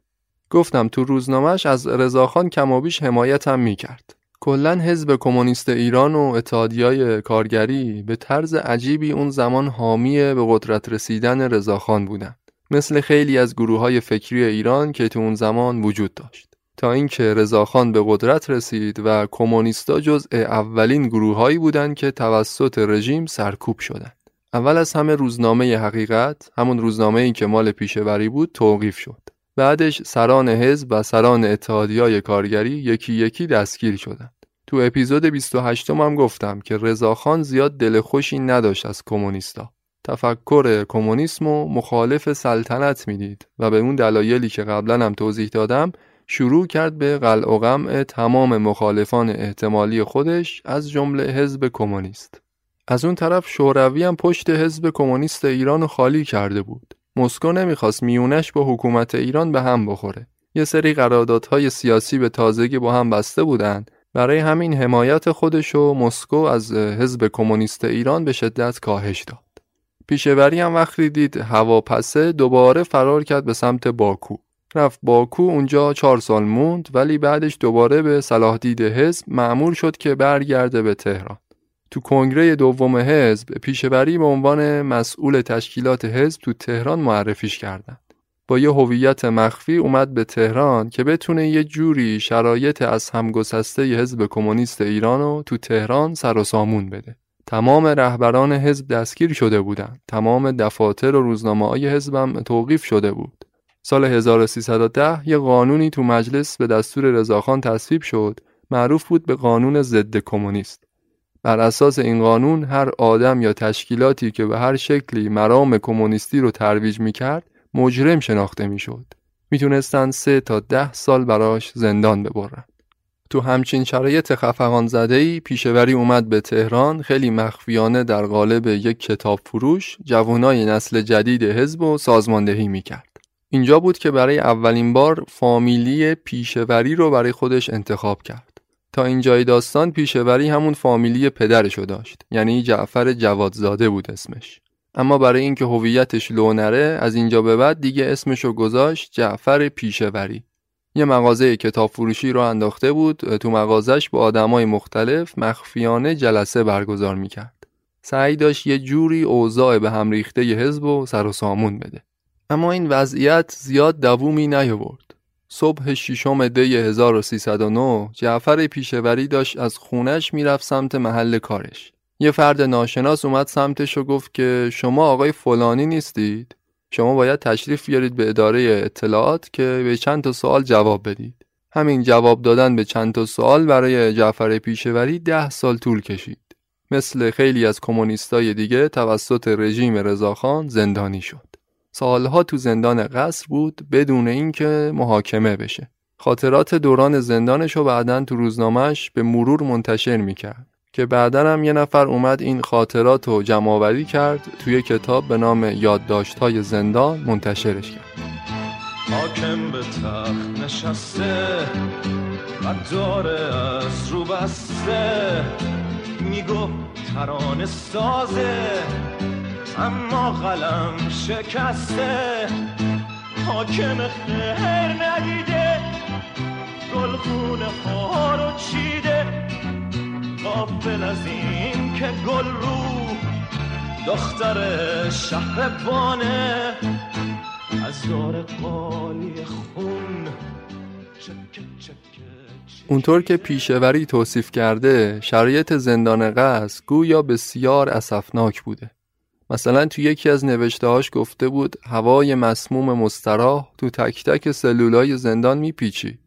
گفتم تو روزنامهش از رضاخان کمابیش حمایت هم می‌کرد. کلا حزب کمونیست ایران و اتحادیای کارگری به طرز عجیبی اون زمان حامی به قدرت رسیدن رضاخان بودند. مثل خیلی از گروه های فکری ایران که تو اون زمان وجود داشت. تا اینکه رضاخان به قدرت رسید و کمونیستا جزء اولین گروههایی بودند که توسط رژیم سرکوب شدند. اول از همه روزنامه حقیقت همون روزنامه ای که مال پیشوری بود توقیف شد. بعدش سران حزب و سران اتحادیای کارگری یکی یکی دستگیر شدند. تو اپیزود 28 هم گفتم که رضاخان زیاد دل خوشی نداشت از کمونیستا. تفکر کمونیسم و مخالف سلطنت می‌دید و به اون دلایلی که قبلا هم توضیح دادم شروع کرد به قلع و تمام مخالفان احتمالی خودش از جمله حزب کمونیست. از اون طرف شوروی هم پشت حزب کمونیست ایران خالی کرده بود. مسکو نمی‌خواست میونش با حکومت ایران به هم بخوره. یه سری قراردادهای سیاسی به تازگی با هم بسته بودند برای همین حمایت خودش و مسکو از حزب کمونیست ایران به شدت کاهش داد. پیشوری هم وقتی دید هواپسه دوباره فرار کرد به سمت باکو. رفت باکو اونجا چهار سال موند ولی بعدش دوباره به صلاح دید حزب معمول شد که برگرده به تهران. تو کنگره دوم حزب پیشوری به عنوان مسئول تشکیلات حزب تو تهران معرفیش کردند. با یه هویت مخفی اومد به تهران که بتونه یه جوری شرایط از همگسسته حزب کمونیست ایران تو تهران سر و سامون بده. تمام رهبران حزب دستگیر شده بودند. تمام دفاتر و روزنامه های حزبم توقیف شده بود. سال 1310 یه قانونی تو مجلس به دستور رضاخان تصویب شد معروف بود به قانون ضد کمونیست. بر اساس این قانون هر آدم یا تشکیلاتی که به هر شکلی مرام کمونیستی رو ترویج می‌کرد مجرم شناخته می‌شد. می‌تونستن سه تا ده سال براش زندان ببرن. تو همچین شرایط خفقان زده ای پیشوری اومد به تهران خیلی مخفیانه در قالب یک کتاب فروش جوانای نسل جدید حزب و سازماندهی می‌کرد. اینجا بود که برای اولین بار فامیلی پیشوری رو برای خودش انتخاب کرد. تا اینجای داستان پیشوری همون فامیلی پدرشو داشت. یعنی جعفر جوادزاده بود اسمش. اما برای اینکه هویتش لو نره از اینجا به بعد دیگه اسمشو گذاشت جعفر پیشوری یه مغازه کتاب فروشی رو انداخته بود تو مغازش با آدمای مختلف مخفیانه جلسه برگزار می‌کرد. سعی داشت یه جوری اوضاع به هم ریخته حزب و سر و سامون بده. اما این وضعیت زیاد دوومی نیاورد. صبح ششم دی 1309 جعفر پیشوری داشت از خونش می‌رفت سمت محل کارش. یه فرد ناشناس اومد سمتش و گفت که شما آقای فلانی نیستید؟ شما باید تشریف بیارید به اداره اطلاعات که به چند تا سوال جواب بدید. همین جواب دادن به چند تا سوال برای جعفر پیشوری ده سال طول کشید. مثل خیلی از کمونیستای دیگه توسط رژیم رضاخان زندانی شد. سالها تو زندان قصر بود بدون اینکه محاکمه بشه. خاطرات دوران زندانش رو بعدا تو روزنامهش به مرور منتشر می‌کرد که بعدا هم یه نفر اومد این خاطرات رو جمعآوری کرد توی کتاب به نام یادداشت‌های زندان منتشرش کرد. حاکم به تخت نشسته و داره از رو بسته. میگو ترانه سازه. اما قلم شکسته. حاکم خیر ندیده. گلخونه ها رو چیده. غافل از این که گل رو دختر شهر بانه. از دار قالی خون چکه چکه اونطور که پیشوری توصیف کرده شرایط زندان قصد گویا بسیار اسفناک بوده. مثلا تو یکی از نوشتهاش گفته بود هوای مسموم مستراح تو تک تک سلولای زندان میپیچید.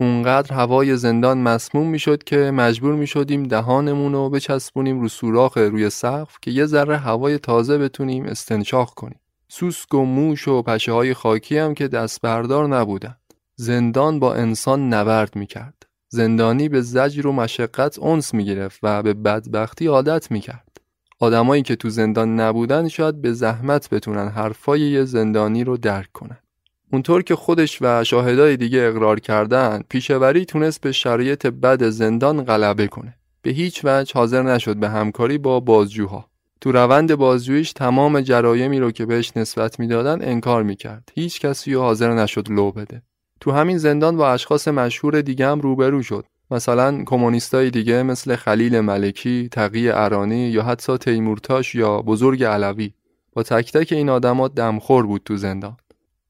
اونقدر هوای زندان مسموم می‌شد که مجبور می‌شدیم دهانمون رو بچسبونیم رو سوراخ روی سقف که یه ذره هوای تازه بتونیم استنشاق کنیم. سوسک و موش و پشه های خاکی هم که دست بردار نبودن. زندان با انسان نبرد می‌کرد. زندانی به زجر و مشقت اونس می‌گرفت و به بدبختی عادت می‌کرد. آدمایی که تو زندان نبودن شاید به زحمت بتونن حرفای یه زندانی رو درک کنن. اونطور که خودش و شاهدای دیگه اقرار کردن پیشوری تونست به شرایط بد زندان غلبه کنه. به هیچ وجه حاضر نشد به همکاری با بازجوها. تو روند بازجوییش تمام جرایمی رو که بهش نسبت می‌دادن انکار می‌کرد. هیچ کسی رو حاضر نشد لو بده. تو همین زندان با اشخاص مشهور دیگه هم روبرو شد. مثلا کمونیستای دیگه مثل خلیل ملکی، تقی ارانی یا حتی تیمورتاش یا بزرگ علوی. با تک تک این آدما دمخور بود تو زندان.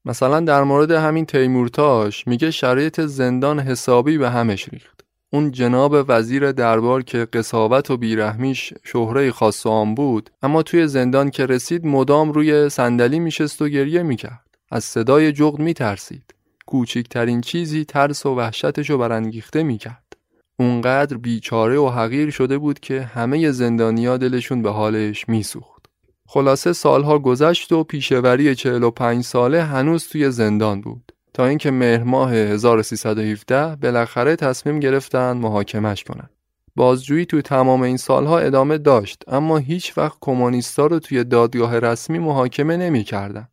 مثلا در مورد همین تیمورتاش میگه شرایط زندان حسابی به همش ریخت. اون جناب وزیر دربار که قصاوت و بیرحمیش شهره خاص آن بود اما توی زندان که رسید مدام روی صندلی میشست و گریه می‌کرد. از صدای جغد میترسید. کوچکترین چیزی ترس و وحشتش برانگیخته می‌کرد. اونقدر بیچاره و حقیر شده بود که همه زندانیا دلشون به حالش میسوخت. خلاصه سالها گذشت و پیشوری 45 ساله هنوز توی زندان بود. تا اینکه مهر ماه 1317 بالاخره تصمیم گرفتن محاکمش کنن. بازجویی توی تمام این سالها ادامه داشت اما هیچ وقت کمونیستا رو توی دادگاه رسمی محاکمه نمی‌کردن.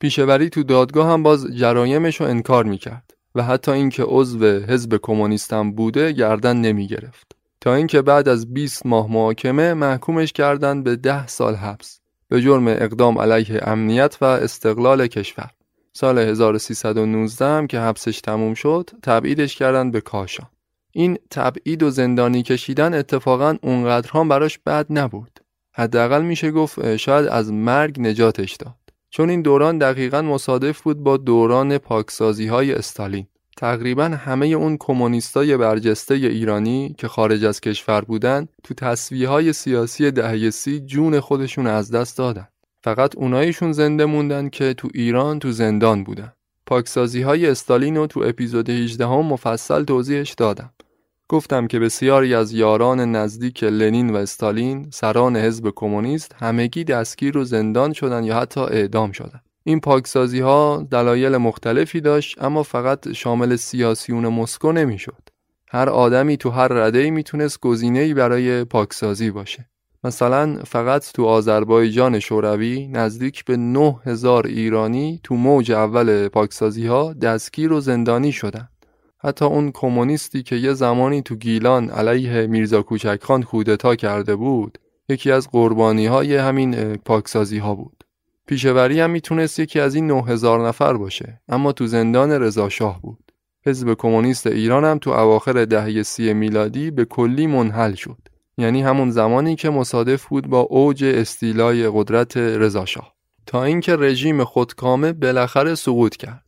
پیشوری تو دادگاه هم باز جرایمش رو انکار می‌کرد. و حتی اینکه عضو حزب کمونیستم بوده گردن نمی گرفت تا اینکه بعد از 20 ماه محاکمه محکومش کردند به 10 سال حبس. به جرم اقدام علیه امنیت و استقلال کشور. سال 1319 هم که حبسش تموم شد تبعیدش کردن به کاشان. این تبعید و زندانی کشیدن اتفاقا اونقدر هم براش بد نبود. حداقل میشه گفت شاید از مرگ نجاتش داد. چون این دوران دقیقا مصادف بود با دوران پاکسازی های استالین. تقریبا همه اون کمونیستای برجسته ایرانی که خارج از کشور بودن تو تصویه های سیاسی دهه سی جون خودشون از دست دادن. فقط اونایشون زنده موندن که تو ایران تو زندان بودن. پاکسازی های استالین رو تو اپیزود 18 هم مفصل توضیحش دادم. گفتم که بسیاری از یاران نزدیک لنین و استالین سران حزب کمونیست همگی دستگیر و زندان شدن یا حتی اعدام شدن. این پاکسازی ها دلایل مختلفی داشت اما فقط شامل سیاسیون مسکو نمی‌شد. هر آدمی تو هر رده می‌تونست گزینه‌ای برای پاکسازی باشه. مثلا فقط تو آذربایجان شوروی نزدیک به 9000 ایرانی تو موج اول پاکسازی ها دستگیر و زندانی شدند. حتی اون کمونیستی که یه زمانی تو گیلان علیه میرزا کوچکخان کودتا کرده بود یکی از قربانی های همین پاکسازی ها بود. پیشوری هم می‌تونست یکی از این 9000 نفر باشه اما تو زندان رضا شاه بود. حزب کمونیست ایران هم تو اواخر دهه سی میلادی به کلی منحل شد. یعنی همون زمانی که مصادف بود با اوج استیلای قدرت رضا شاه. تا اینکه رژیم خودکامه بالاخره سقوط کرد.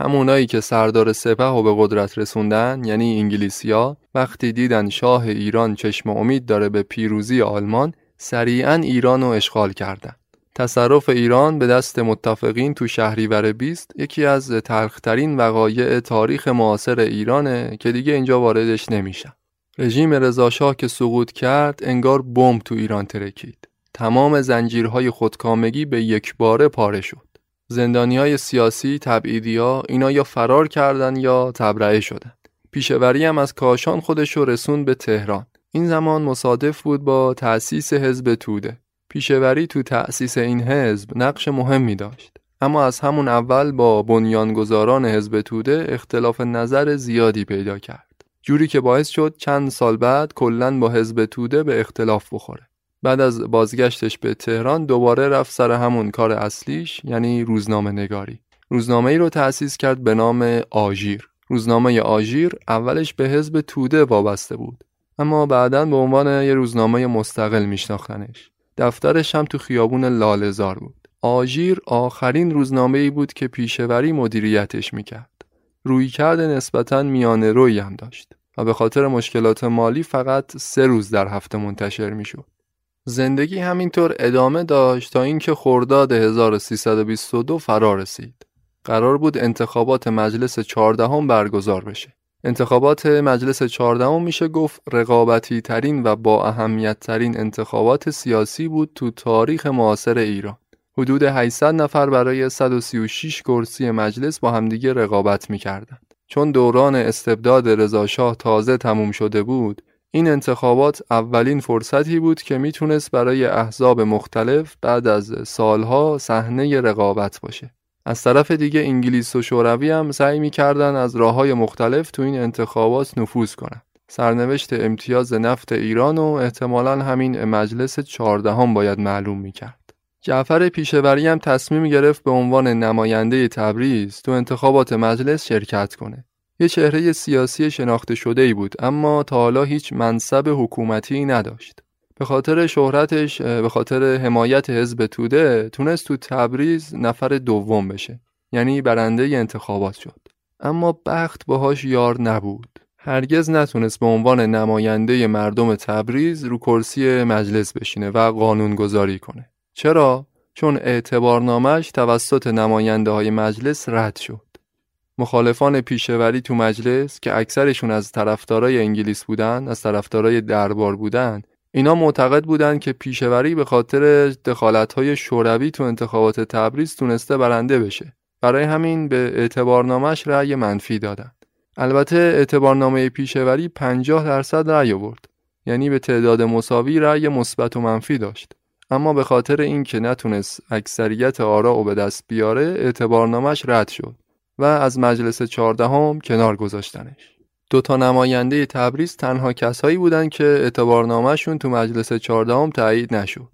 همونایی که سردار سپه و به قدرت رسوندن یعنی انگلیسیا وقتی دیدن شاه ایران چشم امید داره به پیروزی آلمان سریعا ایران رو اشغال کردن تصرف ایران به دست متفقین تو شهریور 20 یکی از تلخترین وقایع تاریخ معاصر ایرانه که دیگه اینجا واردش نمیشه. رژیم رضاشاه که سقوط کرد انگار بمب تو ایران ترکید. تمام زنجیرهای خودکامگی به یک باره پاره شد. زندانی های سیاسی تبعیدی ها اینا یا فرار کردن یا تبرئه شدن پیشوری هم از کاشان خودش رو رسون به تهران این زمان مصادف بود با تأسیس حزب توده. پیشوری تو تأسیس این حزب نقش مهمی داشت. اما از همون اول با بنیانگذاران حزب توده اختلاف نظر زیادی پیدا کرد. جوری که باعث شد چند سال بعد کلا با حزب توده به اختلاف بخوره. بعد از بازگشتش به تهران دوباره رفت سر همون کار اصلیش یعنی روزنامه نگاری. روزنامه ای رو تأسیس کرد به نام آژیر. روزنامه آژیر اولش به حزب توده وابسته بود اما بعدا به عنوان یه روزنامه مستقل میشناختنش. دفترش هم تو خیابون لالزار بود. آژیر آخرین روزنامه ای بود که پیشوری مدیریتش می‌کرد. روی کرده نسبتا میانه روی هم داشت و به خاطر مشکلات مالی فقط سه روز در هفته منتشر می‌شد. زندگی همینطور ادامه داشت تا اینکه خرداد 1322 فرا رسید. قرار بود انتخابات مجلس چهاردهم برگزار بشه. انتخابات مجلس چهاردهم میشه گفت رقابتی ترین و با اهمیت ترین انتخابات سیاسی بود تو تاریخ معاصر ایران. حدود 800 نفر برای 136 کرسی مجلس با همدیگه رقابت می‌کردند. چون دوران استبداد رضاشاه تازه تموم شده بود، این انتخابات اولین فرصتی بود که می‌تونست برای احزاب مختلف بعد از سالها صحنه رقابت باشه. از طرف دیگه انگلیس و شوروی هم سعی می‌کردن از راه های مختلف تو این انتخابات نفوذ کنند. سرنوشت امتیاز نفت ایران و احتمالا همین مجلس چهاردهم باید معلوم می‌کرد. جعفر پیشوری هم تصمیم گرفت به عنوان نماینده تبریز تو انتخابات مجلس شرکت کنه. یه چهره سیاسی شناخته شده ای بود اما تا حالا هیچ منصب حکومتی نداشت. به خاطر شهرتش به خاطر حمایت حزب توده تونست تو تبریز نفر دوم بشه. یعنی برنده انتخابات شد. اما بخت باهاش یار نبود. هرگز نتونست به عنوان نماینده مردم تبریز رو کرسی مجلس بشینه و قانون گذاری کنه. چرا؟ چون اعتبارنامش توسط نماینده های مجلس رد شد. مخالفان پیشوری تو مجلس که اکثرشون از طرفدارای انگلیس بودن از طرفدارای دربار بودن اینا معتقد بودند که پیشوری به خاطر دخالت‌های شوروی تو انتخابات تبریز تونسته برنده بشه. برای همین به اعتبارنامش رأی منفی دادند. البته اعتبارنامه پیشوری 50 درصد رأی آورد. یعنی به تعداد مساوی رأی مثبت و منفی داشت. اما به خاطر اینکه نتونست اکثریت آرا به دست بیاره اعتبارنامش رد شد و از مجلس چهاردهم کنار گذاشتنش. دو تا نماینده تبریز تنها کسایی بودن که اعتبارنامهشون تو مجلس چهاردهم تایید نشد.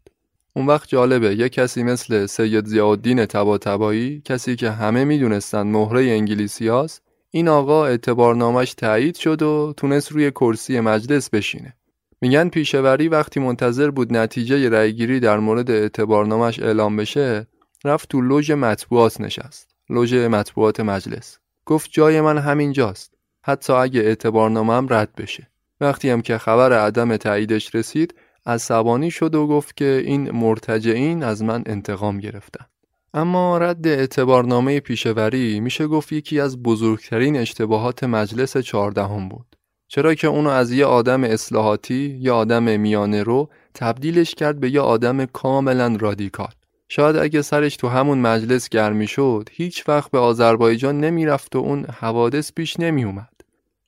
اون وقت جالبه یه کسی مثل سید زیادین تباتبایی کسی که همه می‌دونستن مهره انگلیسی هاست این آقا اعتبارنامش تایید شد و تونست روی کرسی مجلس بشینه. میگن پیشوری وقتی منتظر بود نتیجه رأیگیری در مورد اعتبارنامش اعلام بشه رفت تو لوژ مطبوعات نشست. لوژ مطبوعات مجلس. گفت جای من همینجاست. حتی اگه اعتبارنامم رد بشه وقتی هم که خبر عدم تاییدش رسید عصبانی شد و گفت که این مرتجعین از من انتقام گرفتن اما رد اعتبارنامه پیشوری میشه گفت یکی از بزرگترین اشتباهات مجلس چهاردهم بود چرا که اونو از یه آدم اصلاحاتی یا آدم میانه رو تبدیلش کرد به یه آدم کاملا رادیکال شاید اگه سرش تو همون مجلس گرمی شد هیچ وقت به آذربایجان نمی‌رفت و اون حوادث پیش نمی اومد.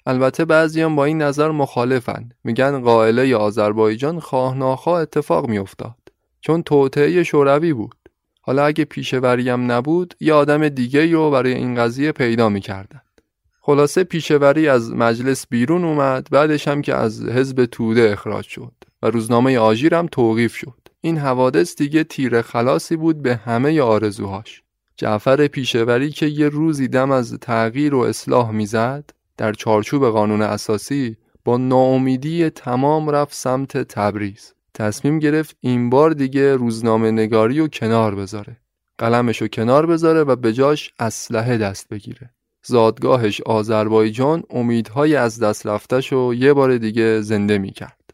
البته بعضیان با این نظر مخالفن. میگن قائله آذربایجان خواه اتفاق میافتاد. چون توطعه شوروی بود. حالا اگه پیشوریم نبود یه آدم دیگه رو برای این قضیه پیدا می‌کردن. خلاصه پیشوری از مجلس بیرون اومد بعدش هم که از حزب توده اخراج شد و روزنامه آژیر هم توقیف شد. این حوادث دیگه تیر خلاصی بود به همه آرزوهاش. جعفر پیشوری که یه روزی دم از تغییر و اصلاح می‌زد در چارچوب قانون اساسی با ناامیدی تمام رفت سمت تبریز. تصمیم گرفت این بار دیگه روزنامه نگاری و کنار بذاره. قلمش رو کنار بذاره و به جاش اسلحه دست بگیره. زادگاهش آذربایجان امیدهای از دست رفتش و یه بار دیگه زنده می‌کرد.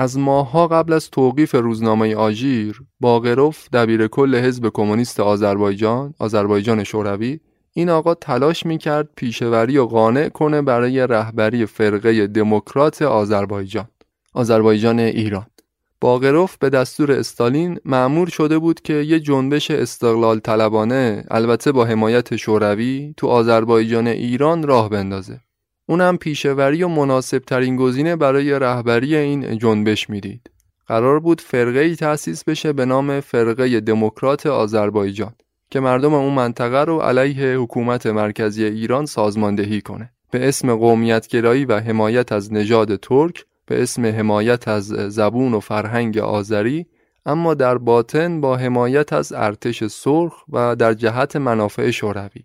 از ماهها قبل از توقیف روزنامه آژیر باقروف دبیر کل حزب کمونیست آذربایجان آذربایجان شوروی این آقا تلاش می‌کرد پیشوری و قانع کنه برای رهبری فرقه دموکرات آذربایجان آذربایجان ایران. باقروف به دستور استالین معمور شده بود که یه جنبش استقلال طلبانه البته با حمایت شوروی تو آذربایجان ایران راه بندازه. اونم پیشوری و مناسب ترین گزینه برای رهبری این جنبش می‌دید. قرار بود فرقه ای تأسیس بشه به نام فرقه دموکرات آذربایجان که مردم اون منطقه رو علیه حکومت مرکزی ایران سازماندهی کنه. به اسم قومیتگرایی و حمایت از نژاد ترک به اسم حمایت از زبون و فرهنگ آذری اما در باطن با حمایت از ارتش سرخ و در جهت منافع شوروی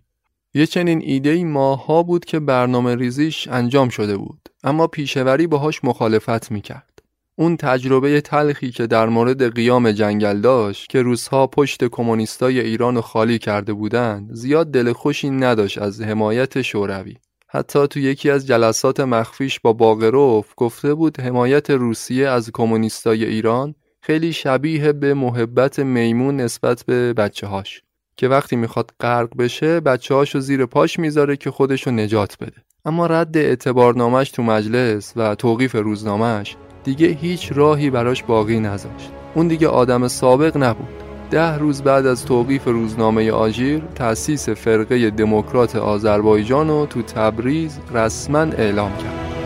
یه چنین ایده ماها بود که برنامه ریزیش انجام شده بود اما پیشوری باهاش مخالفت می‌کرد. اون تجربه تلخی که در مورد قیام جنگل داشت که روزها پشت کمونیستای ایران خالی کرده بودند زیاد دل خوشی نداشت از حمایت شوروی. حتی تو یکی از جلسات مخفیش با باقروف گفته بود حمایت روسیه از کمونیستای ایران خیلی شبیه به محبت میمون نسبت به بچه هاش که وقتی می‌خواد غرق بشه بچه هاشو زیر پاش می‌ذاره که خودشو نجات بده. اما رد اعتبارنامش تو مجلس و توقیف روزنامهش دیگه هیچ راهی براش باقی نذاشت. اون دیگه آدم سابق نبود. ده روز بعد از توقیف روزنامه آژیر تأسیس فرقه دموکرات آذربایجان رو تو تبریز رسما اعلام کرد.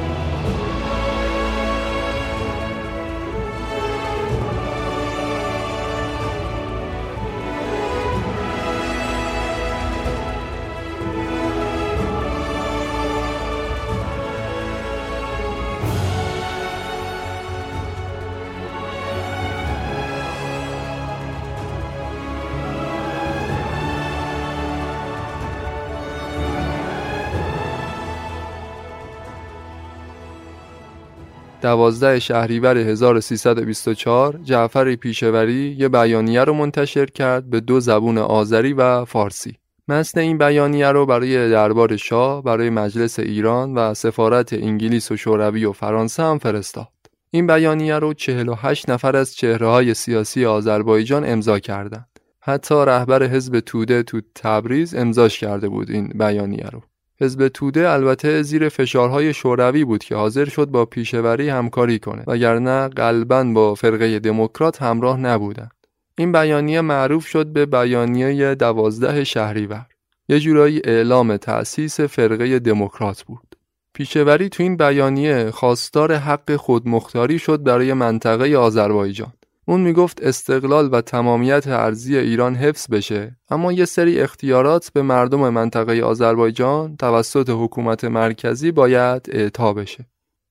دوازده شهریور 1324 جعفر پیشوری یه بیانیه رو منتشر کرد به دو زبون آذری و فارسی. متن این بیانیه رو برای دربار شاه، برای مجلس ایران و سفارت انگلیس و شوروی و فرانسه هم فرستاد. این بیانیه رو 48 نفر از چهره های سیاسی آذربایجان امضا کردند. حتی رهبر حزب توده تو تبریز امضاش کرده بود این بیانیه رو. حزب توده البته زیر فشارهای شوروی بود که حاضر شد با پیشوری همکاری کنه وگرنه قلبا با فرقه دموکرات همراه نبودند. این بیانیه معروف شد به بیانیه دوازده شهریور. یه جورایی اعلام تأسیس فرقه دموکرات بود. پیشوری تو این بیانیه خواستار حق خودمختاری شد برای منطقه آذربایجان. اون می‌گفت استقلال و تمامیت ارزی ایران حفظ بشه. اما یه سری اختیارات به مردم منطقه آذربایجان توسط حکومت مرکزی باید اعطا بشه.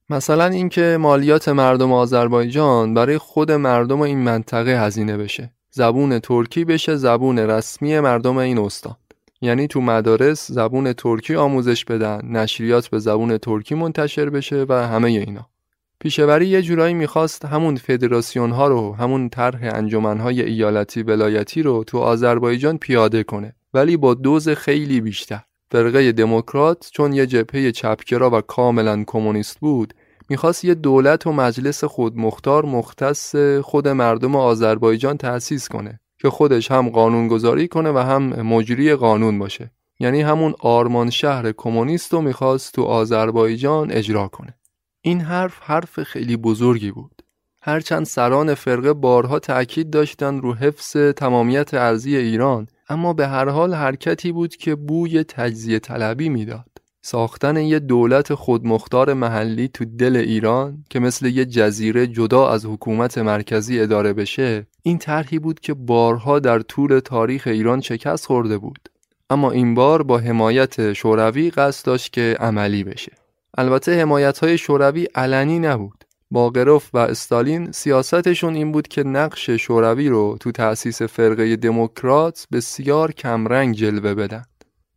مثلا اینکه مالیات مردم آذربایجان برای خود مردم این منطقه هزینه بشه. زبون ترکی بشه زبون رسمی مردم این استان. یعنی تو مدارس زبون ترکی آموزش بدن نشریات به زبون ترکی منتشر بشه و همه اینا. پیشوری یه جورایی می‌خواست همون فدراسیون ها رو همون طرح انجمن های ایالتی ولایتی رو تو آذربایجان پیاده کنه. ولی با دوز خیلی بیشتر. فرقه دموکرات چون یه جبهه چپگرا و کاملا کمونیست بود می‌خواست یه دولت و مجلس خودمختار مختص خود مردم آذربایجان تأسیس کنه که خودش هم قانون گذاری کنه و هم مجری قانون باشه. یعنی همون آرمان شهر کمونیست رو می‌خواست تو آذربایجان اجرا کنه. این حرف حرف خیلی بزرگی بود. هرچند سران فرقه بارها تأکید داشتند رو حفظ تمامیت ارزی ایران اما به هر حال حرکتی بود که بوی تجزیه طلبی می‌داد. ساختن یه دولت خودمختار محلی تو دل ایران که مثل یه جزیره جدا از حکومت مرکزی اداره بشه این طرحی بود که بارها در طول تاریخ ایران شکست خورده بود اما این بار با حمایت شوروی قصد داشت که عملی بشه البته حمایت های شوروی علنی نبود. باقروف و استالین سیاستشون این بود که نقش شوروی رو تو تأسیس فرقه دموکرات بسیار کمرنگ جلوه بدن.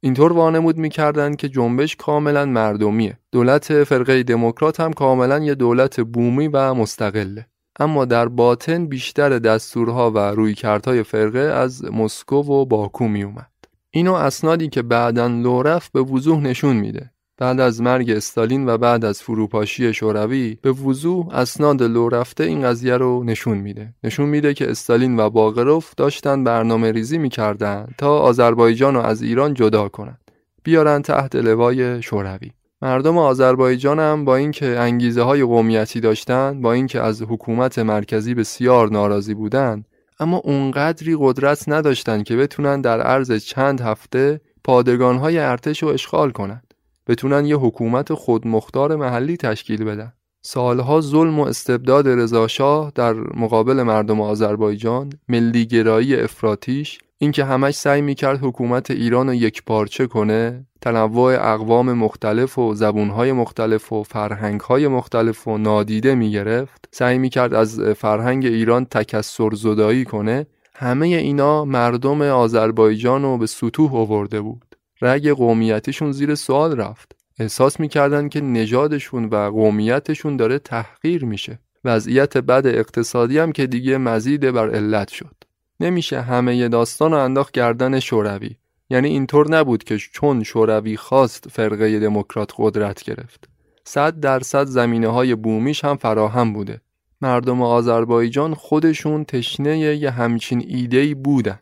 اینطور وانمود می‌کردند که جنبش کاملا مردمیه. دولت فرقه دموکرات هم کاملا یه دولت بومی و مستقله. اما در باطن بیشتر دستورها و رویکردهای فرقه از مسکو و باکو می اومد. اینو اسنادی که بعدا لورف به وضوح نشون میده. بعد از مرگ استالین و بعد از فروپاشی شوروی به وضوح اسناد لو رفته این قضیه رو نشون میده. نشون میده که استالین و باقروف داشتن برنامه ریزی می‌کردن تا آذربایجان رو از ایران جدا کنند بیارن تحت لوای شوروی. مردم آذربایجان هم با اینکه انگیزه های قومیتی داشتن با اینکه از حکومت مرکزی بسیار ناراضی بودند اما اونقدری قدرت نداشتند که بتونن در عرض چند هفته پادگان های ارتش رو اشغال کنند بتونن یه حکومت خودمختار محلی تشکیل بدن. سالها ظلم و استبداد رضاشاه در مقابل مردم آذربایجان ملیگرایی افراتیش اینکه همش سعی می‌کرد حکومت ایران رو یک پارچه کنه تنوع اقوام مختلف و زبونهای مختلف و فرهنگهای مختلف و نادیده می‌گرفت سعی می‌کرد از فرهنگ ایران تکسر زدایی کنه همه اینا مردم آذربایجان رو به سطوح آورده بود. رگ قومیتیشون زیر سوال رفت. احساس می‌کردن که نژادشون و قومیتشون داره تحقیر میشه. وضعیت بد اقتصادی هم که دیگه مزید بر علت شد. نمیشه همه داستان رو انداخت گردن شوروی. یعنی اینطور نبود که چون شوروی خواست فرقه دموکرات قدرت گرفت. صد درصد زمینه های بومیش هم فراهم بوده. مردم آذربایجان خودشون تشنه یه همچین ایدهی بودن.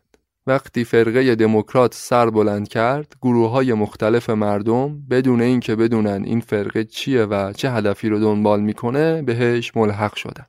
وقتی فرقه دموکرات سر بلند کرد گروه های مختلف مردم بدون اینکه بدونن این فرقه چیه و چه هدفی رو دنبال می‌کنه بهش ملحق شدن.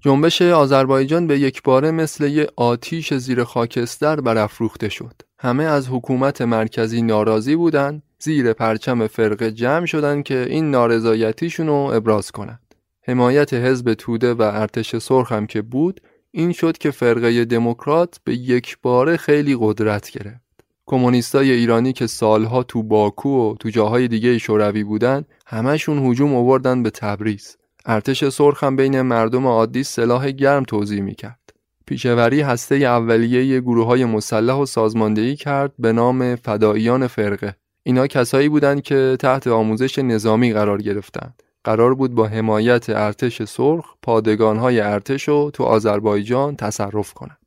جنبش آذربایجان به یک باره مثل یه آتیش زیر خاکستر برافروخته شد. همه از حکومت مرکزی ناراضی بودن زیر پرچم فرقه جمع شدن که این نارضایتیشون رو ابراز کنند. حمایت حزب توده و ارتش سرخ هم که بود این شد که فرقه دموکرات به یک باره خیلی قدرت گرفت. کمونیستای ایرانی که سالها تو باکو و تو جاهای دیگه شوروی بودن همشون هجوم آوردن به تبریز. ارتش سرخ هم بین مردم عادی سلاح گرم توضیح می‌کرد. پیشوری هسته اولیه گروه های مسلح و سازماندهی کرد به نام فداییان فرقه. اینا کسایی بودند که تحت آموزش نظامی قرار گرفتند. قرار بود با حمایت ارتش سرخ پادگانهای ارتش رو تو آذربایجان تصرف کنند.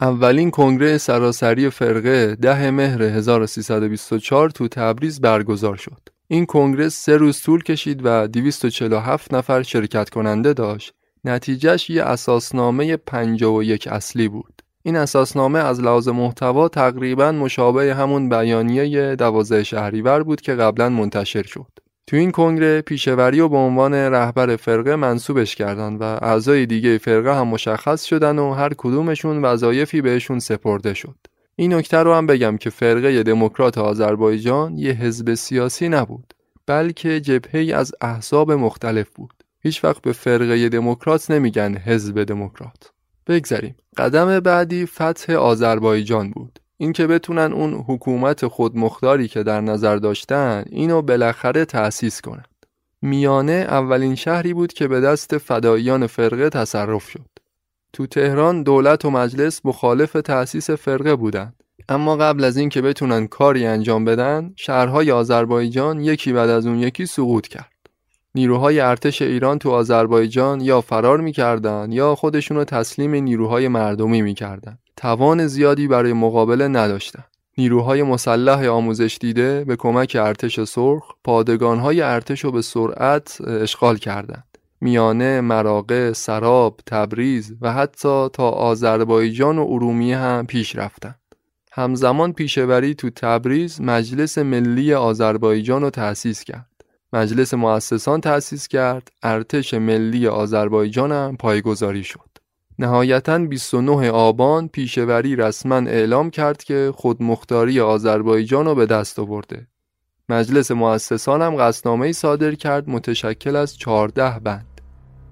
اولین کنگره سراسری فرقه ده مهر 1324 تو تبریز برگزار شد. این کنگره سه روز طول کشید و 247 نفر شرکت کننده داشت. نتیجهش یه اساسنامه 51 اصلی بود. این اساسنامه از لحاظ محتوا تقریبا مشابه همون بیانیه 12 شهریور بود که قبلا منتشر شد. تو این کنگره پیشوری و به عنوان رهبر فرقه منصوبش کردن و اعضای دیگه فرقه هم مشخص شدن و هر کدومشون وظایفی بهشون سپرده شد. این نکته رو هم بگم که فرقه دموکرات آذربایجان یه حزب سیاسی نبود بلکه جبهه از احزاب مختلف بود. هیچ وقت به فرقه دموکرات نمیگن حزب دموکرات. بگذریم. قدم بعدی فتح آذربایجان بود. اینکه بتونن اون حکومت خودمختاری که در نظر داشتن اینو بالاخره تأسیس کنند. میانه اولین شهری بود که به دست فداییان فرقه تصرف شد. تو تهران دولت و مجلس مخالف تأسیس فرقه بودند. اما قبل از اینکه بتونن کاری انجام بدن، شهرهای آذربایجان یکی بعد از اون یکی سقوط کرد. نیروهای ارتش ایران تو آذربایجان یا فرار می‌کردن یا خودشونو تسلیم نیروهای مردمی می‌کردن. توان زیادی برای مقابله نداشتند. نیروهای مسلح آموزش دیده به کمک ارتش سرخ پادگانهای ارتش رو به سرعت اشغال کردند. میانه، مراقه، سراب، تبریز و حتی تا آذربایجان و ارومیه هم پیش رفتند. همزمان پیشوری تو تبریز مجلس ملی آذربایجان رو تأسیس کرد. مجلس مؤسسان تأسیس کرد، ارتش ملی آذربایجان هم پایگذاری شد. نهایتا 29 آبان پیشوری رسما اعلام کرد که خودمختاری آذربایجان را به دست آورده. مجلس مؤسسان هم قصنامه صادر کرد متشکل از 14 بند.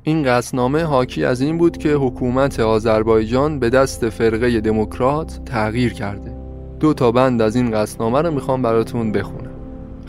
این قصنامه حاکی از این بود که حکومت آذربایجان به دست فرقه دموکرات تغییر کرده. دو تا بند از این قصنامه رو می‌خوام براتون بخونم.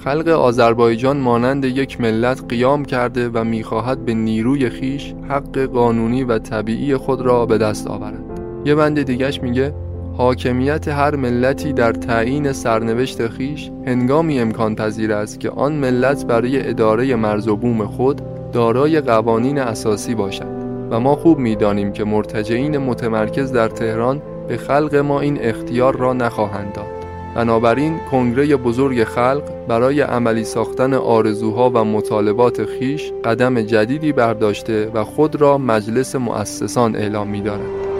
خلق آذربایجان مانند یک ملت قیام کرده و می‌خواهد به نیروی خیش حق قانونی و طبیعی خود را به دست آورد. یه بند دیگش میگه حاکمیت هر ملتی در تعیین سرنوشت خیش هنگامی امکان پذیر است که آن ملت برای اداره مرز و بوم خود دارای قوانین اساسی باشد. و ما خوب می‌دانیم که مرتجعین متمرکز در تهران به خلق ما این اختیار را نخواهند داد. بنابراین کنگره بزرگ خلق برای عملی ساختن آرزوها و مطالبات خیش قدم جدیدی برداشته و خود را مجلس مؤسسان اعلام می دارد.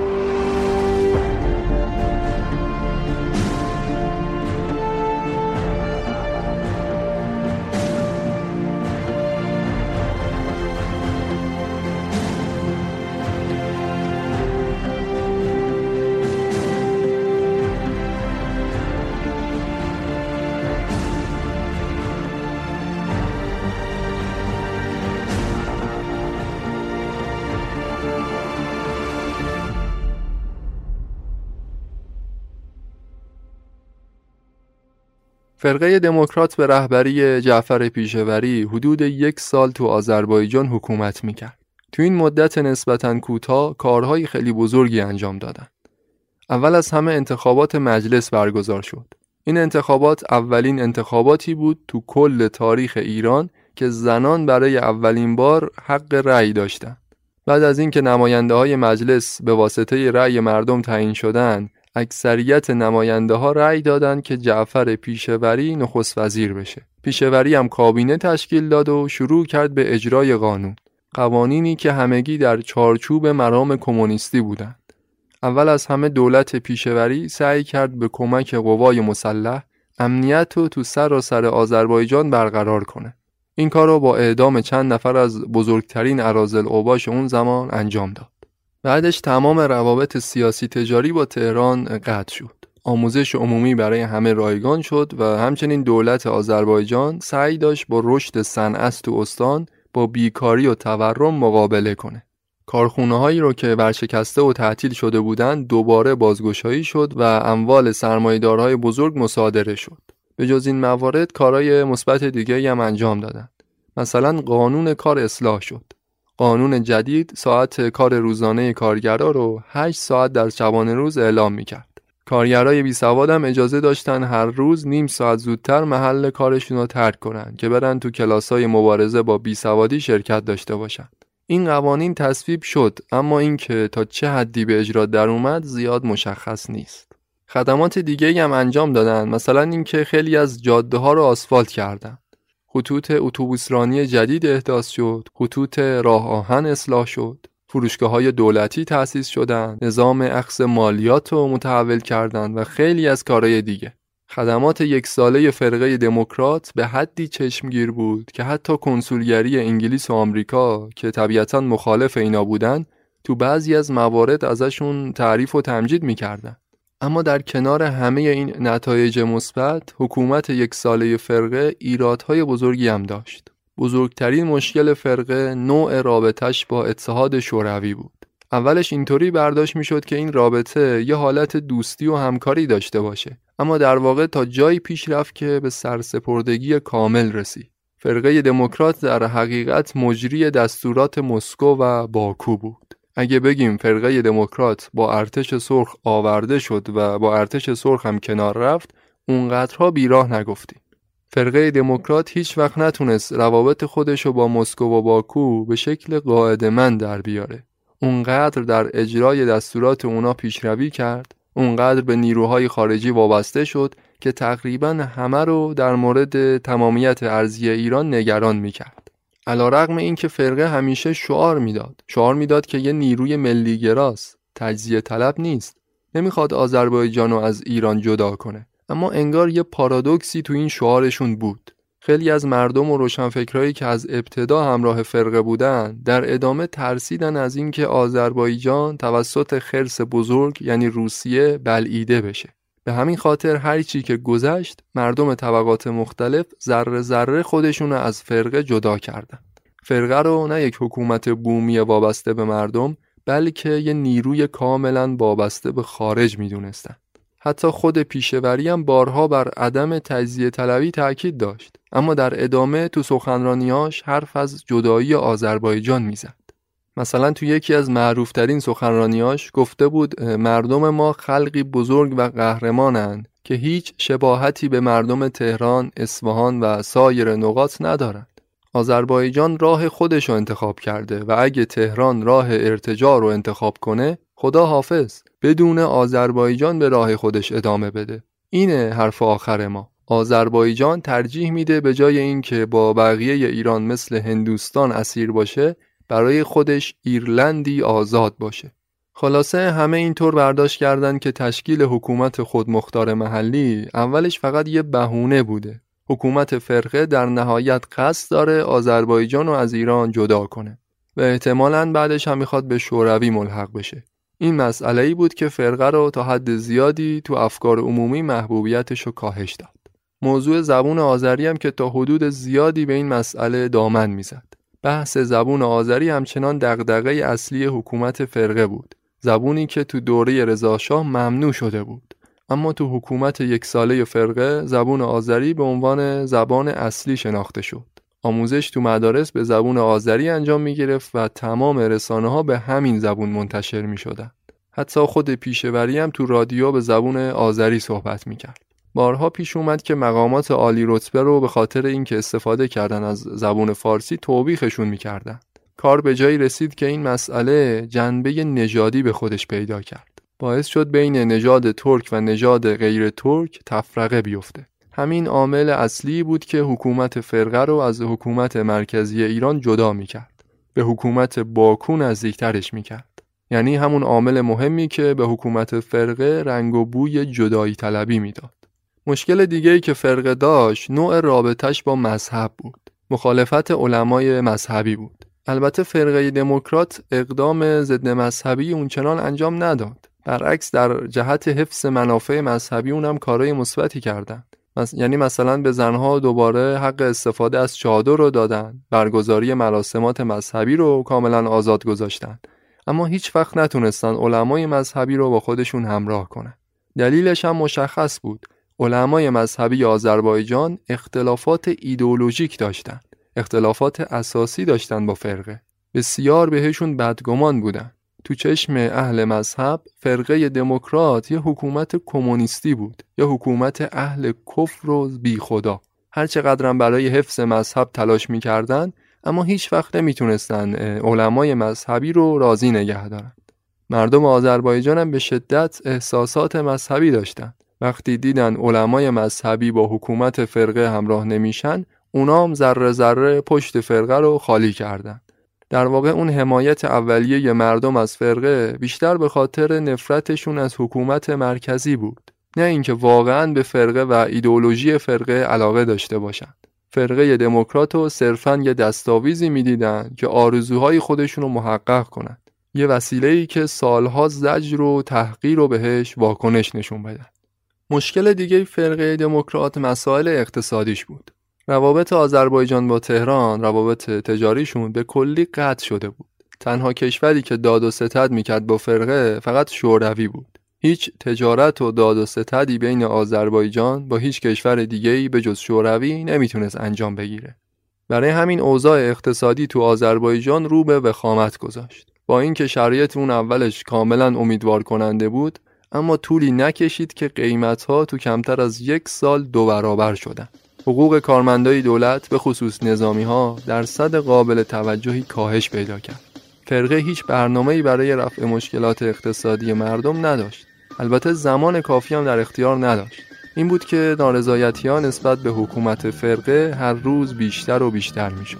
فرقه دموکرات به رهبری جعفر پیشوری حدود یک سال تو آذربایجان حکومت می‌کرد. تو این مدت نسبتا کوتاه کارهای خیلی بزرگی انجام دادن. اول از همه انتخابات مجلس برگزار شد. این انتخابات اولین انتخاباتی بود تو کل تاریخ ایران که زنان برای اولین بار حق رأی داشتند. بعد از اینکه نماینده های مجلس به واسطه رأی مردم تعیین شدند، اکثریت نماینده ها رأی دادند که جعفر پیشوری نخست وزیر بشه. پیشوری هم کابینه تشکیل داد و شروع کرد به اجرای قانون. قوانینی که همگی در چارچوب مرام کمونیستی بودند. اول از همه دولت پیشوری سعی کرد به کمک قوای مسلح امنیت رو تو سر سر آذربایجان برقرار کنه. این کار رو با اعدام چند نفر از بزرگترین عرازل اوباش اون زمان انجام داد. بعدش تمام روابط سیاسی تجاری با تهران قطع شد. آموزش عمومی برای همه رایگان شد و همچنین دولت آذربایجان سعی داشت با رشد صنعت تو استان با بیکاری و تورم مقابله کنه. کارخونه هایی رو که ورشکسته و تعطیل شده بودند دوباره بازگشایی شد و اموال سرمایدارهای بزرگ مصادره شد. به جز این موارد کارهای مثبت دیگه هم انجام دادند. مثلا قانون کار اصلاح شد. قانون جدید ساعت کار روزانه کارگرا رو 8 ساعت در شبانه روز اعلام می‌کرد. کارگرای بی سواد هم اجازه داشتن هر روز نیم ساعت زودتر محل کارشون رو ترک کنن که برن تو کلاسای مبارزه با بی سوادی شرکت داشته باشن. این قوانین تصویب شد اما اینکه تا چه حدی به اجرا در اومد زیاد مشخص نیست. خدمات دیگه هم انجام دادن مثلا اینکه خیلی از جاده ها رو آسفالت کردن. خطوط اتوبوسرانی جدید احداث شد، خطوط راه آهن اصلاح شد، فروشگاه های دولتی تأسیس شدن، نظام اخص مالیات رو متحول کردند و خیلی از کارهای دیگه. خدمات یک ساله فرقه دموکرات به حدی چشمگیر بود که حتی کنسولگری انگلیس و آمریکا که طبیعتا مخالف اینا بودن تو بعضی از موارد ازشون تعریف و تمجید می‌کردن. اما در کنار همه این نتایج مثبت حکومت یک ساله فرقه ایرادهای بزرگی هم داشت. بزرگترین مشکل فرقه نوع رابطش با اتحاد شوروی بود. اولش اینطوری برداشت می‌شد که این رابطه یه حالت دوستی و همکاری داشته باشه اما در واقع تا جایی پیش رفت که به سرسپردگی کامل رسید. فرقه دموکرات در حقیقت مجری دستورات مسکو و باکو بود. اگه بگیم فرقه دموکرات با ارتش سرخ آورده شد و با ارتش سرخ هم کنار رفت اونقدرها بیراه نگفتیم. فرقه دموکرات هیچ وقت نتونست روابط خودش با مسکو و باکو به شکل قاعده من در بیاره. اونقدر در اجرای دستورات اونا پیشروی کرد اونقدر به نیروهای خارجی وابسته شد که تقریبا همه رو در مورد تمامیت ارزی ایران نگران می‌کرد. علا رقم این که فرقه همیشه شعار می‌داد. شعار می‌داد که یه نیروی ملیگراست. تجزیه طلب نیست. نمی‌خواد آذربایجان رو از ایران جدا کنه. اما انگار یه پارادوکسی تو این شعارشون بود. خیلی از مردم و روشنفکرایی که از ابتدا همراه فرقه بودن در ادامه ترسیدن از اینکه آذربایجان توسط خرس بزرگ یعنی روسیه بلعیده بشه به همین خاطر هر چی که گذشت مردم طبقات مختلف ذره ذره خودشون از فرقه جدا کردن فرقه رو نه یک حکومت بومی وابسته به مردم بلکه یه نیروی کاملا وابسته به خارج می‌دونستن حتی خود پیشوری هم بارها بر عدم تجزیه طلبی تاکید داشت. اما در ادامه تو سخنرانیاش حرف از جدایی آذربایجان می‌زد. مثلا تو یکی از معروفترین سخنرانیاش گفته بود مردم ما خلقی بزرگ و قهرمانند که هیچ شباهتی به مردم تهران، اصفهان و سایر نقاط ندارند. آذربایجان راه خودش رو انتخاب کرده و اگه تهران راه ارتجاع رو انتخاب کنه خدا حافظ بدون آذربایجان به راه خودش ادامه بده اینه حرف آخر ما آذربایجان ترجیح میده به جای اینکه با بقیه ایران مثل هندوستان اسیر باشه برای خودش ایرلندی آزاد باشه خلاصه همه اینطور برداشت کردن که تشکیل حکومت خودمختار محلی اولش فقط یه بهونه بوده حکومت فرقه در نهایت قصد داره آذربایجان رو از ایران جدا کنه و احتمالاً بعدش هم می‌خواد به شوروی ملحق بشه این مسئله ای بود که فرقه رو تا حد زیادی تو افکار عمومی محبوبیتش رو کاهش داد. موضوع زبون آذری هم که تا حدود زیادی به این مسئله دامن می‌زد. بحث زبون آذری همچنان دغدغه اصلی حکومت فرقه بود. زبونی که تو دوره رضاشاه ممنوع شده بود. اما تو حکومت یک ساله فرقه زبون آذری به عنوان زبان اصلی شناخته شد. آموزش تو مدارس به زبون آذری انجام می گرفت و تمام رسانه ها به همین زبون منتشر می شدن. حتی خود پیشوری هم تو رادیو به زبون آذری صحبت می کرد. بارها پیش اومد که مقامات عالی رتبه رو به خاطر اینکه استفاده کردن از زبون فارسی توبیخشون می‌کردن. کار به جایی رسید که این مسئله جنبه نژادی به خودش پیدا کرد. باعث شد بین نژاد ترک و نژاد غیر ترک تفرقه بیفته. همین عامل اصلی بود که حکومت فرقه رو از حکومت مرکزی ایران جدا می‌کرد. به حکومت باکو نزدیکترش می‌کرد. یعنی همون عامل مهمی که به حکومت فرقه رنگ و بوی جدایی طلبی می‌داد. مشکل دیگه ای که فرقه داشت نوع رابطش با مذهب بود. مخالفت علمای مذهبی بود. البته فرقه دموکرات اقدام ضد مذهبی اونچنان انجام نداد. برعکس در جهت حفظ منافع مذهبی اونم کارهای مثبتی کردند. یعنی مثلا به زنها دوباره حق استفاده از چادر رو دادن برگزاری مراسمات مذهبی رو کاملا آزاد گذاشتن اما هیچ وقت نتونستن علمای مذهبی رو با خودشون همراه کنن دلیلش هم مشخص بود علمای مذهبی آذربایجان اختلافات ایدئولوژیک داشتند. اختلافات اساسی داشتن با فرقه. بسیار بهشون بدگمان بودن. تو چشم اهل مذهب فرقه دموکرات یه حکومت کمونیستی بود. یا حکومت اهل کفر و بی خدا هر چقدرم برای حفظ مذهب تلاش می‌کردن اما هیچ وقت نمی‌تونستن علمای مذهبی رو راضی نگه دارن. مردم آذربایجان هم به شدت احساسات مذهبی داشتن. وقتی دیدن علمای مذهبی با حکومت فرقه همراه نمیشن اونام ذره ذره پشت فرقه رو خالی کردن. در واقع اون حمایت اولیه مردم از فرقه بیشتر به خاطر نفرتشون از حکومت مرکزی بود. نه اینکه واقعا به فرقه و ایدئولوژی فرقه علاقه داشته باشند. فرقه دموکرات رو صرفا یه دستاویزی می‌دیدن که آرزوهای خودشون رو محقق کنند. یه وسیله ای که سالها زجر و تحقیر رو بهش واکنش نشون بدن. مشکل دیگه فرقه دموکرات مسائل اقتصادیش بود. روابط آذربایجان با تهران روابط تجاریشون به کلی قطع شده بود. تنها کشوری که داد و ستد می‌کرد با فرقه فقط شوروی بود. هیچ تجارت و داد و ستدی بین آذربایجان با هیچ کشور دیگه‌ای به جز شوروی نمی‌تونست انجام بگیره. برای همین اوضاع اقتصادی تو آذربایجان رو به وخامت گذاشت. با اینکه شرایط اون اولش کاملا امیدوار کننده بود اما طولی نکشید که قیمت ها تو کمتر از یک سال دو برابر شدن. حقوق کارمندای دولت به خصوص نظامی ها درصد قابل توجهی کاهش پیدا کرد. فرقه هیچ برنامه‌ای برای رفع مشکلات اقتصادی مردم نداشت. البته زمان کافی هم در اختیار نداشت. این بود که نارضایتی ها نسبت به حکومت فرقه هر روز بیشتر و بیشتر می‌شد.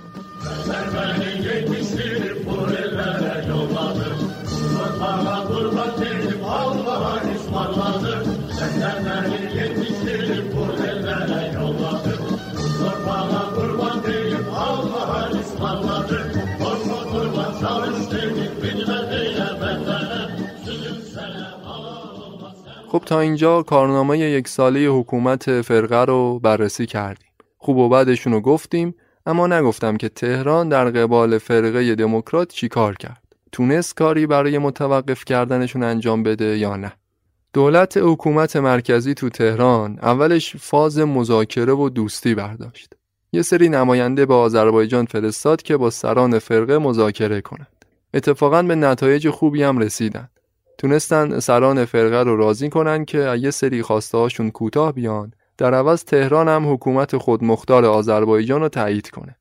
خب تا اینجا کارنامه یک ساله حکومت فرقه رو بررسی کردیم. خوب و بدشون رو گفتیم اما نگفتم که تهران در قبال فرقه دموکرات چی کار کرد. تونست کاری برای متوقف کردنشون انجام بده یا نه. دولت حکومت مرکزی تو تهران اولش فاز مذاکره و دوستی برداشت. یه سری نماینده به آذربایجان فرستاد که با سران فرقه مذاکره کنند. اتفاقا به نتایج خوبی هم رسیدن. تونستن سران فرقه رو راضی کنن که یه سری خواسته هاشون کوتاه بیان. در عوض تهران هم حکومت خودمختار آذربایجان رو تایید کنه.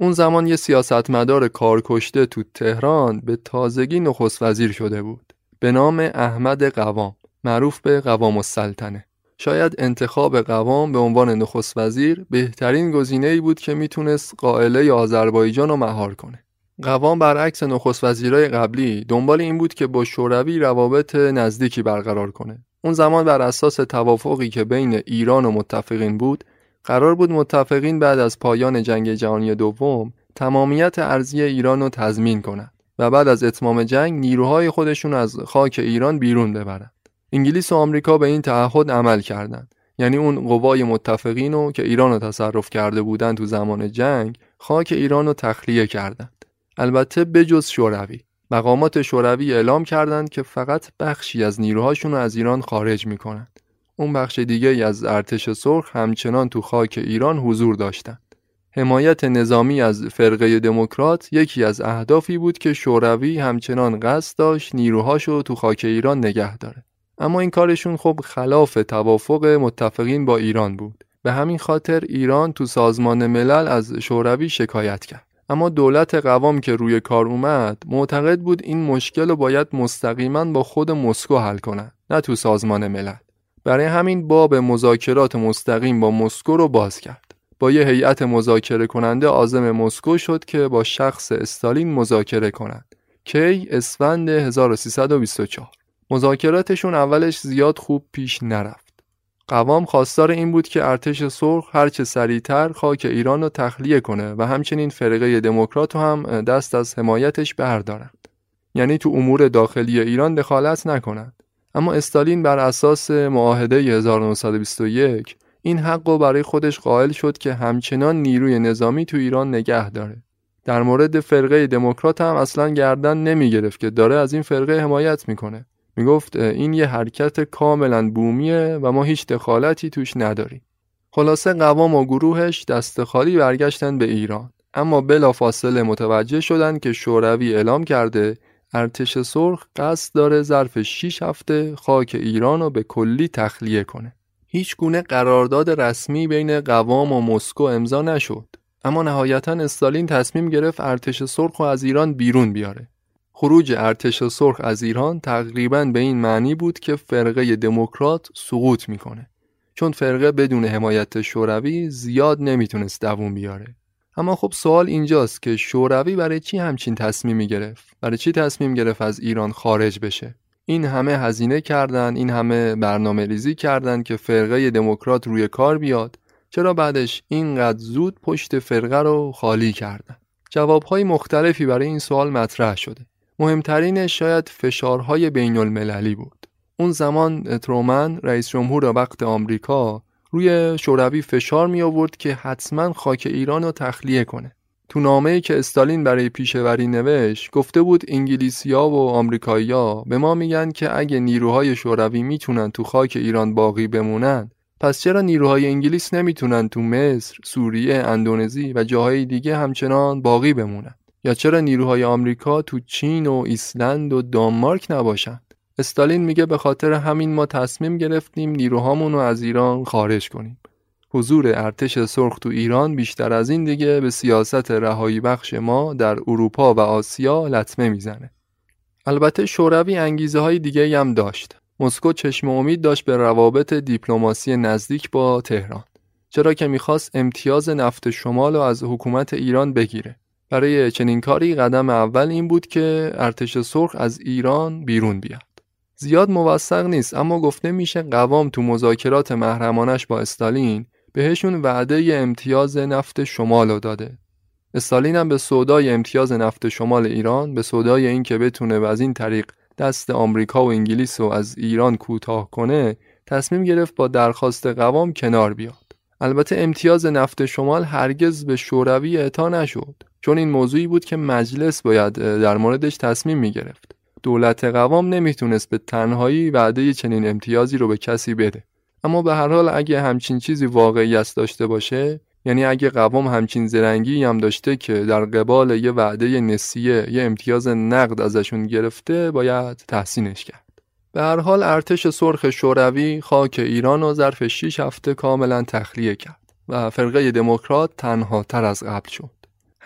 اون زمان یه سیاستمدار کارکشته تو تهران به تازگی نخست وزیر شده بود. به نام احمد قوام معروف به قوام السلطنه. شاید انتخاب قوام به عنوان نخست وزیر بهترین گزینه ای بود که می‌تونست قائله آذربایجان رو مهار کنه. قوام برعکس نخست وزیرای قبلی دنبال این بود که با شوروی روابط نزدیکی برقرار کنه. اون زمان بر اساس توافقی که بین ایران و متفقین بود، قرار بود متفقین بعد از پایان جنگ جهانی دوم تمامیت ارزی ایران رو تضمین کنند و بعد از اتمام جنگ نیروهای خودشون از خاک ایران بیرون ببرند. انگلیس و آمریکا به این تعهد عمل کردند. یعنی اون قوای متفقین رو که ایران رو تصرف کرده بودند تو زمان جنگ خاک ایران رو تخلیه کردند. البته بجز شوروی مقامات شوروی اعلام کردند که فقط بخشی از نیروهاشون رو از ایران خارج می‌کنند اون بخش دیگه از ارتش سرخ همچنان تو خاک ایران حضور داشتند. حمایت نظامی از فرقه دموکرات یکی از اهدافی بود که شوروی همچنان قصد داشت نیروهاشو تو خاک ایران نگه داره. اما این کارشون خب خلاف توافق متفقین با ایران بود. به همین خاطر ایران تو سازمان ملل از شوروی شکایت کرد. اما دولت قوام که روی کار اومد معتقد بود این مشکل رو باید مستقیما با خود مسکو حل کنند نه تو سازمان ملل. برای همین باب مذاکرات مستقیم با مسکو رو باز کرد. با یه هیئت مذاکره کننده آزم مسکو شد که با شخص استالین مذاکره کنند کی؟ اسفند 1324 مذاکراتشون اولش زیاد خوب پیش نرفت. قوام خواستار این بود که ارتش سرخ هرچه سریعتر خاک ایران رو تخلیه کنه و همچنین فرقه دموکرات هم دست از حمایتش بردارند. یعنی تو امور داخلی ایران دخالت نکنند. اما استالین بر اساس معاهده 1921 این حق رو برای خودش قائل شد که همچنان نیروی نظامی تو ایران نگه داره. در مورد فرقه دموکرات هم اصلا گردن نمی گرفت که داره از این فرقه حمایت می‌کنه. می‌گفت این یه حرکت کاملا بومیه و ما هیچ دخالتی توش نداریم. خلاصه قوام و گروهش دست خالی برگشتن به ایران. اما بلافاصله متوجه شدن که شوروی اعلام کرده ارتش سرخ قصد داره ظرف 6 هفته خاک ایران رو به کلی تخلیه کنه. هیچ گونه قرارداد رسمی بین قوام و مسکو امضا نشد. اما نهایتا استالین تصمیم گرفت ارتش سرخ رو از ایران بیرون بیاره. خروج ارتش سرخ از ایران تقریبا به این معنی بود که فرقه دموکرات سقوط می‌کنه. چون فرقه بدون حمایت شوروی زیاد نمی‌تونست دووم بیاره. اما خب سوال اینجاست که شوروی برای چی همچین تصمیمی گرفت؟ برای چی تصمیم گرفت از ایران خارج بشه؟ این همه هزینه کردن این همه برنامه ریزی کردن که فرقه دموکرات روی کار بیاد چرا بعدش اینقدر زود پشت فرقه رو خالی کردن؟ جوابهای مختلفی برای این سوال مطرح شده. مهمترینش شاید فشارهای بین المللی بود اون زمان ترومن رئیس جمهور وقت آمریکا روی شوروی فشار می آورد که حتما خاک ایران رو تخلیه کنه تو نامه‌ای که استالین برای پیشوری نوشت گفته بود انگلیسیا و آمریکایی‌ها به ما میگن که اگه نیروهای شوروی می‌تونن تو خاک ایران باقی بمونن پس چرا نیروهای انگلیس نمی‌تونن تو مصر، سوریه، اندونزی و جاهای دیگه همچنان باقی بمونن؟ یا چرا نیروهای آمریکا تو چین و ایسلند و دانمارک نباشند؟ استالین میگه به خاطر همین ما تصمیم گرفتیم نیروهامون رو از ایران خارج کنیم. حضور ارتش سرخ تو ایران بیشتر از این دیگه به سیاست رهایی بخش ما در اروپا و آسیا لطمه می‌زنه. البته شوروی انگیزه های دیگه هم داشت. مسکو چشم امید داشت به روابط دیپلماسی نزدیک با تهران. چرا که می‌خواست امتیاز نفت شمال رو از حکومت ایران بگیره. برای چنین کاری قدم اول این بود که ارتش سرخ از ایران بیرون بیاد. زیاد موثق نیست اما گفته میشه قوام تو مذاکرات محرمانش با استالین بهشون وعده امتیاز نفت شمال رو داده. استالین هم به سودای امتیاز نفت شمال ایران به سودای این که بتونه و از این طریق دست آمریکا و انگلیس رو از ایران کوتاه کنه تصمیم گرفت با درخواست قوام کنار بیاد. البته امتیاز نفت شمال هرگز به شوروی اعطا نشد چون این موضوعی بود که مجلس باید در موردش تصمیم می گرفت. دولت قوام نمی‌تونست به تنهایی وعده چنین امتیازی رو به کسی بده. اما به هر حال اگه همچین چیزی واقعیت داشته باشه یعنی اگه قوام همچین زرنگی هم داشته که در قبال یه وعده نسیه یه امتیاز نقد ازشون گرفته باید تحسینش کرد. به هر حال ارتش سرخ شوروی خاک ایران و ظرف 6 هفته کاملا تخلیه کرد و فرقه دموکرات تنها تر از قبل شد.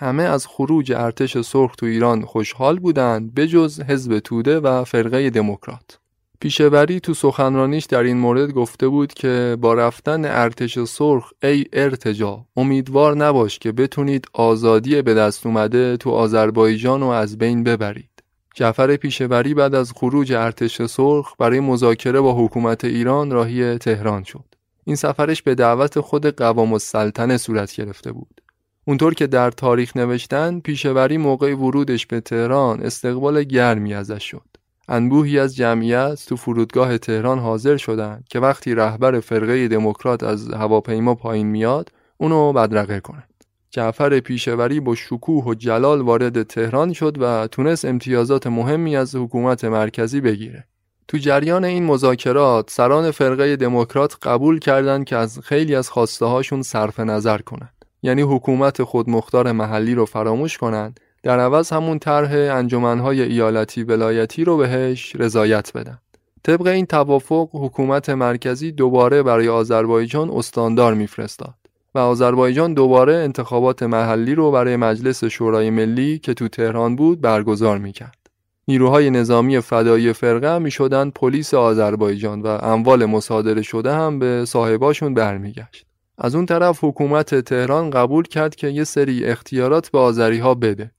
همه از خروج ارتش سرخ تو ایران خوشحال بودند بجز حزب توده و فرقه دموکرات. پیشوری تو سخنرانیش در این مورد گفته بود که با رفتن ارتش سرخ ای ارتجا امیدوار نباش که بتونید آزادی به دست اومده تو آذربایجان رو از بین ببرید. جعفر پیشوری بعد از خروج ارتش سرخ برای مذاکره با حکومت ایران راهی تهران شد. این سفرش به دعوت خود قوام السلطنه صورت گرفته بود. اونطور که در تاریخ نوشتن پیشوری موقع ورودش به تهران استقبال گرمی ازش شد. انبوهی از جمعیت تو فرودگاه تهران حاضر شدند که وقتی رهبر فرقه دموکرات از هواپیما پایین میاد اونو بدرقه کنند. جعفر پیشوری با شکوه و جلال وارد تهران شد و تونست امتیازات مهمی از حکومت مرکزی بگیره. تو جریان این مذاکرات سران فرقه دموکرات قبول کردند که از خیلی از خواسته هاشون صرف نظر کنند یعنی حکومت خودمختار محلی رو فراموش کنند در عوض همون طرح انجمنهای ایالتی ولایتی رو بهش رضایت بدن طبق این توافق حکومت مرکزی دوباره برای آذربایجان استاندار میفرستاد و آذربایجان دوباره انتخابات محلی رو برای مجلس شورای ملی که تو تهران بود برگزار می‌کرد. نیروهای نظامی فدایی فرقه می شدن پلیس آذربایجان و اموال مصادره شده هم به صاحباشون برمیگشت. از اون طرف حکومت تهران قبول کرد که یه سری اختیارات به آذری ها بده.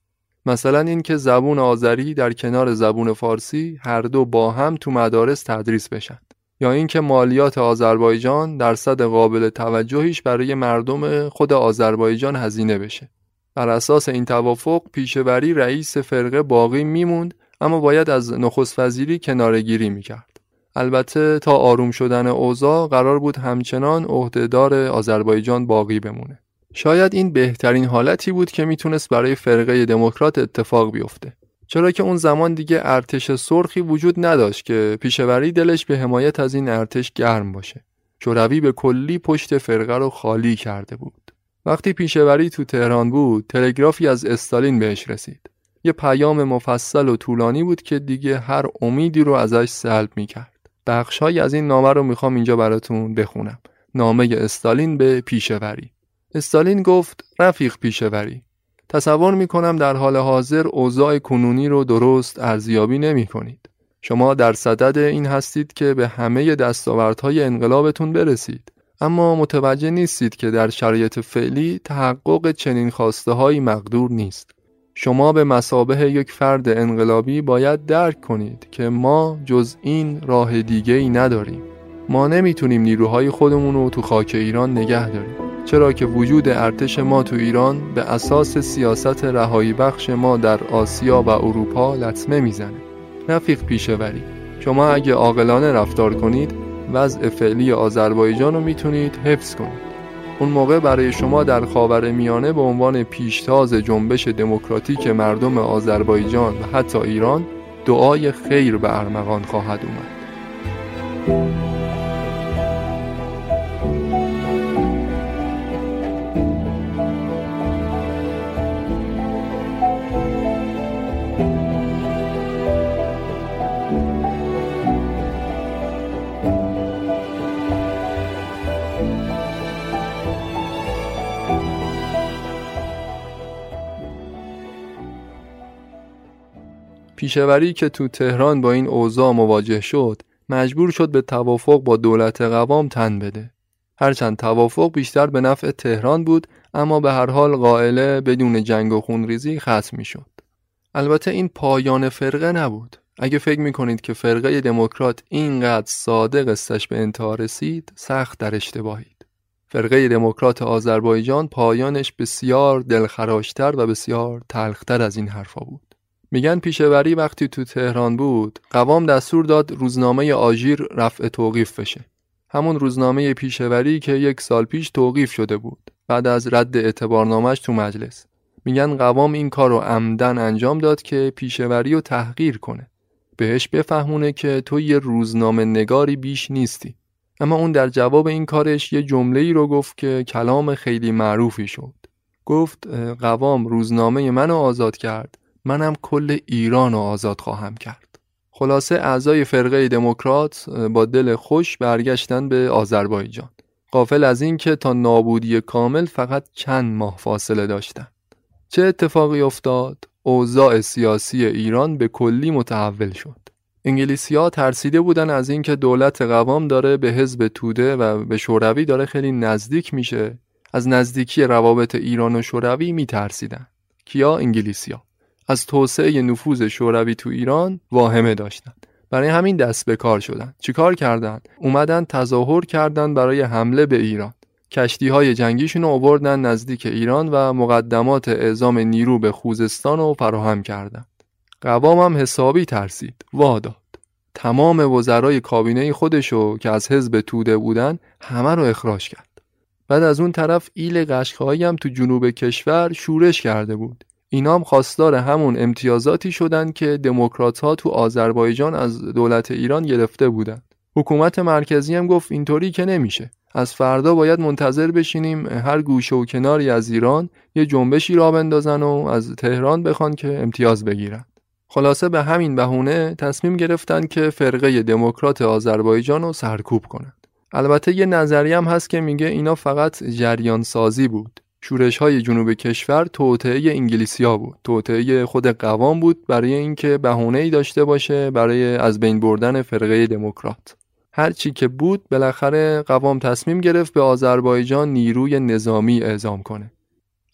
مثلا اینکه زبون آذری در کنار زبون فارسی هر دو با هم تو مدارس تدریس بشن. یا اینکه مالیات آذربایجان درصد قابل توجهیش برای مردم خود آذربایجان هزینه بشه. بر اساس این توافق پیشوری رئیس فرقه باقی میموند اما باید از نخست وزیری کنارگیری می‌کرد. البته تا آروم شدن اوضاع قرار بود همچنان عهدهدار آذربایجان باقی بمونه. شاید این بهترین حالتی بود که می‌تونست برای فرقه دموکرات اتفاق بیفته. چرا که اون زمان دیگه ارتش سرخی وجود نداشت که پیشوری دلش به حمایت از این ارتش گرم باشه. شوروی به کلی پشت فرقه رو خالی کرده بود. وقتی پیشوری تو تهران بود، تلگرافی از استالین بهش رسید. یه پیام مفصل و طولانی بود که دیگه هر امیدی رو ازش سلب می‌کرد. بخشهایی از این نامه رو می‌خوام اینجا براتون بخونم. نامه استالین به پیشوری. استالین گفت رفیق پیشوری تصور می کنم در حال حاضر اوضاع کنونی رو درست ارزیابی نمی کنید. شما در صدد این هستید که به همه دستاوردهای انقلابتون برسید. اما متوجه نیستید که در شرایط فعلی تحقق چنین خواسته هایی مقدور نیست. شما به مسابه یک فرد انقلابی باید درک کنید که ما جز این راه دیگه ای نداریم. ما نمی‌تونیم نیروهای خودمون رو تو خاک ایران نگه داریم. چرا که وجود ارتش ما تو ایران به اساس سیاست رهایی بخش ما در آسیا و اروپا لطمه می‌زنه رفیق پیشوری شما اگه عاقلانه رفتار کنید وضع فعلی آذربایجان رو می‌تونید حفظ کنید اون موقع برای شما در خاور میانه به عنوان پیشتاز جنبش دموکراتیک مردم آذربایجان و حتی ایران دعای خیر به ارمغان خواهد اومد. پیشوری که تو تهران با این اوضاع مواجه شد مجبور شد به توافق با دولت قوام تن بده. هرچند توافق بیشتر به نفع تهران بود اما به هر حال قائله بدون جنگ و خونریزی ختم می شد البته این پایان فرقه نبود. اگه فکر می کنید که فرقه دموکرات اینقدر ساده قصتش به انتها رسید سخت در اشتباهید. فرقه دموکرات آذربایجان پایانش بسیار دلخراشتر و بسیار تلختر از این حرفا بود. میگن پیشوری وقتی تو تهران بود قوام دستور داد روزنامه آژیر رفع توقیف بشه. همون روزنامه پیشوری که یک سال پیش توقیف شده بود. بعد از رد اعتبارنامش تو مجلس. میگن قوام این کار رو عمدن انجام داد که پیشوری رو تحقیر کنه. بهش بفهمونه که تو یه روزنامه نگاری بیش نیستی. اما اون در جواب این کارش یه جمله ای رو گفت که کلام خیلی معروفی شد. گفت قوام روزنامه منو آزاد کرد. منم کل ایران رو آزاد خواهم کرد. خلاصه اعضای فرقه دموکرات با دل خوش برگشتن به آذربایجان. قافل از اینکه تا نابودی کامل فقط چند ماه فاصله داشتن. چه اتفاقی افتاد؟ اوضاع سیاسی ایران به کلی متحول شد. انگلیسی ها ترسیده بودن از اینکه دولت قوام داره به حزب توده و به شوروی داره خیلی نزدیک میشه. از نزدیکی روابط ایران و شوروی میترسیدن. کیا؟ انگلیسیا از توسعه نفوذ شوروی تو ایران واهمه داشتند. برای همین دست به کار شدن. چیکار کردند اومدن تظاهر کردند برای حمله به ایران. کشتی های جنگیشون رو آوردن نزدیک ایران و مقدمات اعزام نیرو به خوزستان رو فراهم کردند قوام هم حسابی ترسید. واداد تمام وزرای کابینه خودشو که از حزب توده بودن همه رو اخراج کرد. بعد از اون طرف ایل قشقایی هم تو جنوب کشور شورش کرده بود. اینا هم خواستار همون امتیازاتی شدند که دموکرات ها تو آذربایجان از دولت ایران گرفته بودند. حکومت مرکزی هم گفت اینطوری که نمیشه. از فردا باید منتظر بشینیم هر گوشه و کناری از ایران یه جنبشی را بندازن و از تهران بخوان که امتیاز بگیرن. خلاصه به همین بهونه تصمیم گرفتن که فرقه دموکرات آذربایجان رو سرکوب کنند. البته یه نظری هم هست که میگه اینا فقط جریان سازی بود. شورش های جنوب کشور توطعه انگلیسیا بود. توطعه خود قوام بود برای اینکه بهونه ای داشته باشه برای از بین بردن فرقه دموکرات. هر چی که بود بالاخره قوام تصمیم گرفت به آذربایجان نیروی نظامی اعزام کنه.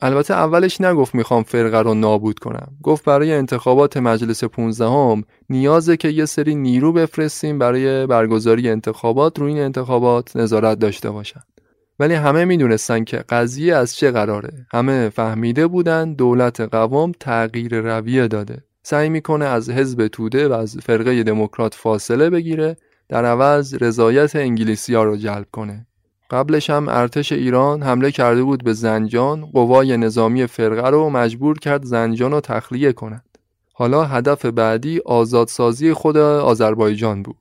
البته اولش نگفت می‌خوام فرقه رو نابود کنم. گفت برای انتخابات مجلس 15 هم نیازه که یه سری نیرو بفرستیم برای برگزاری انتخابات رو این انتخابات نظارت داشته باشن. ولی همه می‌دونستن که قضیه از چه قراره. همه فهمیده بودن دولت قوام تغییر رویه داده. سعی می‌کنه از حزب توده و از فرقه دموکرات فاصله بگیره در عوض رضایت انگلیسی ها رو جلب کنه. قبلش هم ارتش ایران حمله کرده بود به زنجان قوای نظامی فرقه رو مجبور کرد زنجان رو تخلیه کند. حالا هدف بعدی آزادسازی خود آذربایجان بود.